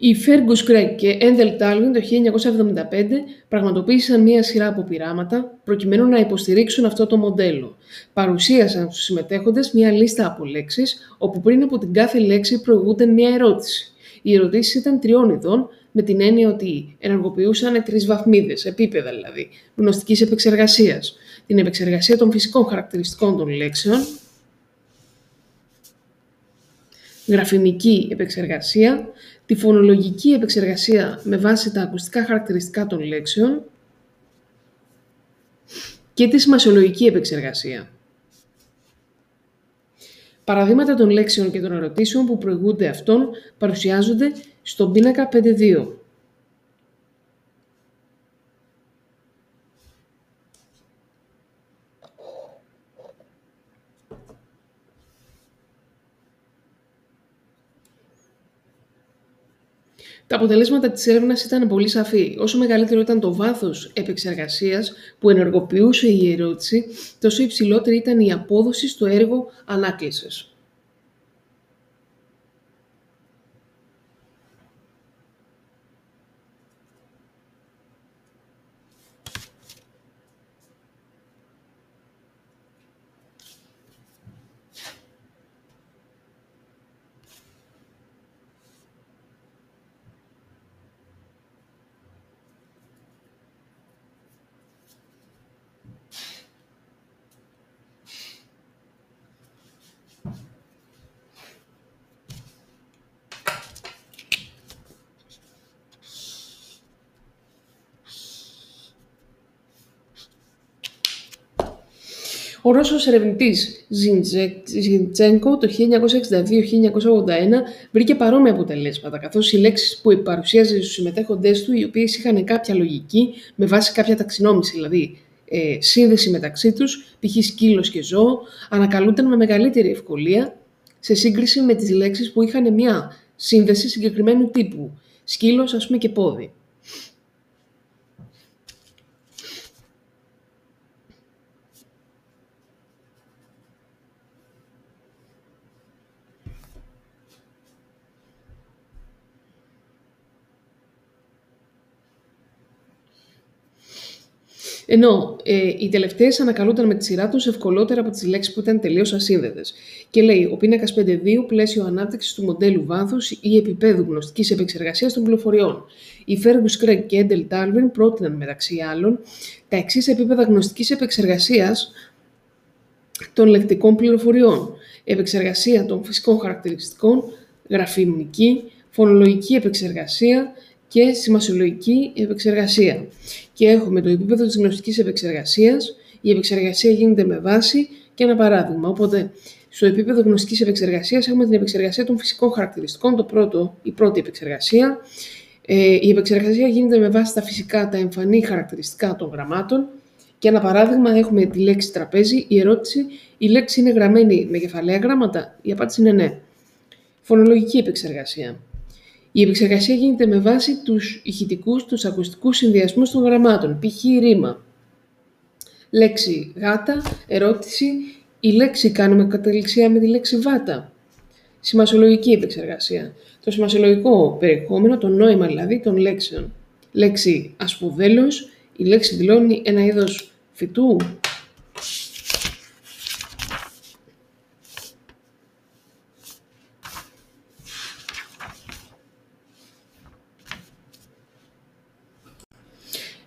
Οι Fergus Craig και Endel Talwin το 1975 πραγματοποίησαν μία σειρά από πειράματα προκειμένου να υποστηρίξουν αυτό το μοντέλο. Παρουσίασαν στους συμμετέχοντες μία λίστα από λέξεις, όπου πριν από την κάθε λέξη προηγούνται μία ερώτηση. Οι ερωτήσεις ήταν τριών ειδών, με την έννοια ότι ενεργοποιούσαν τρεις βαθμίδες, επίπεδα δηλαδή, γνωστικής επεξεργασίας. Την επεξεργασία των φυσικών χαρακτηριστικών των λέξεων, γραφημική επεξεργασία, τη φωνολογική επεξεργασία με βάση τα ακουστικά χαρακτηριστικά των λέξεων και τη σημασιολογική επεξεργασία. Παραδείγματα των λέξεων και των ερωτήσεων που προηγούνται αυτών παρουσιάζονται στον πίνακα 5.2. Τα αποτελέσματα της έρευνας ήταν πολύ σαφή. Όσο μεγαλύτερο ήταν το βάθος επεξεργασίας που ενεργοποιούσε η ερώτηση, τόσο υψηλότερη ήταν η απόδοση στο έργο ανάκλησης. Ο Ρώσος ερευνητής Ζιντζένκο το 1962-1981 βρήκε παρόμοια αποτελέσματα, καθώς οι λέξεις που παρουσίαζε στους συμμετέχοντές του, οι οποίες είχαν κάποια λογική, με βάση κάποια ταξινόμηση, δηλαδή ε, σύνδεση μεταξύ τους, π.χ. σκύλος και ζώο, ανακαλούνταν με μεγαλύτερη ευκολία σε σύγκριση με τις λέξεις που είχαν μια σύνδεση συγκεκριμένου τύπου, σκύλος ας πούμε και πόδι. Ενώ ε, οι τελευταίες ανακαλούνταν με τη σειρά τους ευκολότερα από τις λέξεις που ήταν τελείως ασύνδετες. Και λέει: Ο πίνακας 5.2 πλαίσιο ανάπτυξης του μοντέλου βάθους ή επίπεδου γνωστικής επεξεργασίας των πληροφοριών. Οι Φέργου Κρέγκ και Έντελ Τάλβιν πρότειναν μεταξύ άλλων τα εξής επίπεδα γνωστικής επεξεργασίας των λεκτικών πληροφοριών. Επεξεργασία των φυσικών χαρακτηριστικών, γραφειμική, φωνολογική επεξεργασία, και σημασιολογική επεξεργασία. Και έχουμε το επίπεδο της γνωστικής επεξεργασίας. Η επεξεργασία γίνεται με βάση και ένα παράδειγμα. Οπότε, στο επίπεδο γνωστικής επεξεργασίας έχουμε την επεξεργασία των φυσικών χαρακτηριστικών, το πρώτο, η πρώτη επεξεργασία. Ε, η επεξεργασία γίνεται με βάση τα φυσικά, τα εμφανή χαρακτηριστικά των γραμμάτων. Και ένα παράδειγμα έχουμε τη λέξη τραπέζι. Η ερώτηση, η λέξη είναι γραμμένη με κεφαλαία γράμματα. Η απάντηση είναι ναι. Φωνολογική επεξεργασία. Η επεξεργασία γίνεται με βάση τους ηχητικούς, τους ακουστικούς συνδυασμούς των γραμμάτων, π.χ. ρήμα. Λέξη γάτα, ερώτηση, η λέξη κάνουμε καταληξία με τη λέξη βάτα. Σημασιολογική επεξεργασία. Το σημασιολογικό περιεχόμενο, το νόημα δηλαδή των λέξεων. Λέξη ασπουδέλος, η λέξη δηλώνει ένα είδος φυτού,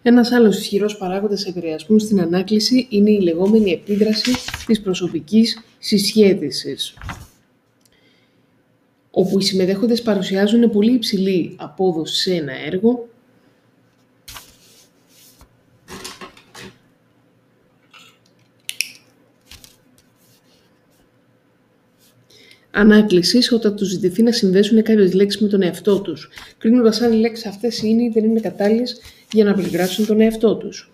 Ένας άλλος ισχυρός παράγοντας επηρεασμού στην ανάκληση είναι η λεγόμενη επίδραση της προσωπικής συσχέτισης, όπου οι συμμετέχοντες παρουσιάζουν πολύ υψηλή απόδοση σε ένα έργο, ανάκλησης όταν τους ζητηθεί να συνδέσουν κάποιες λέξεις με τον εαυτό τους, κρίνοντας αν οι λέξεις αυτές είναι ή δεν είναι κατάλληλες για να περιγράψουν τον εαυτό τους.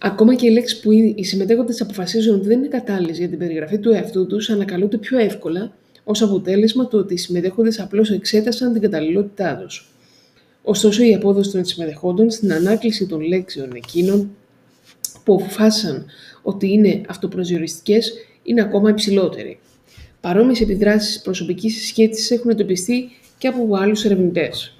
Ακόμα και οι λέξεις που οι συμμετέχοντες αποφασίζουν ότι δεν είναι κατάλληλες για την περιγραφή του εαυτού τους ανακαλούνται πιο εύκολα ως αποτέλεσμα του ότι οι συμμετέχοντες απλώς εξέτασαν την καταλληλότητά τους. Ωστόσο, η απόδοση των συμμετεχόντων στην ανάκληση των λέξεων εκείνων που αποφάσισαν ότι είναι αυτοπροσδιοριστικές είναι ακόμα υψηλότερη. Παρόμοιες επιδράσεις προσωπικής σχέσης έχουν εντοπιστεί και από άλλους ερευνητές.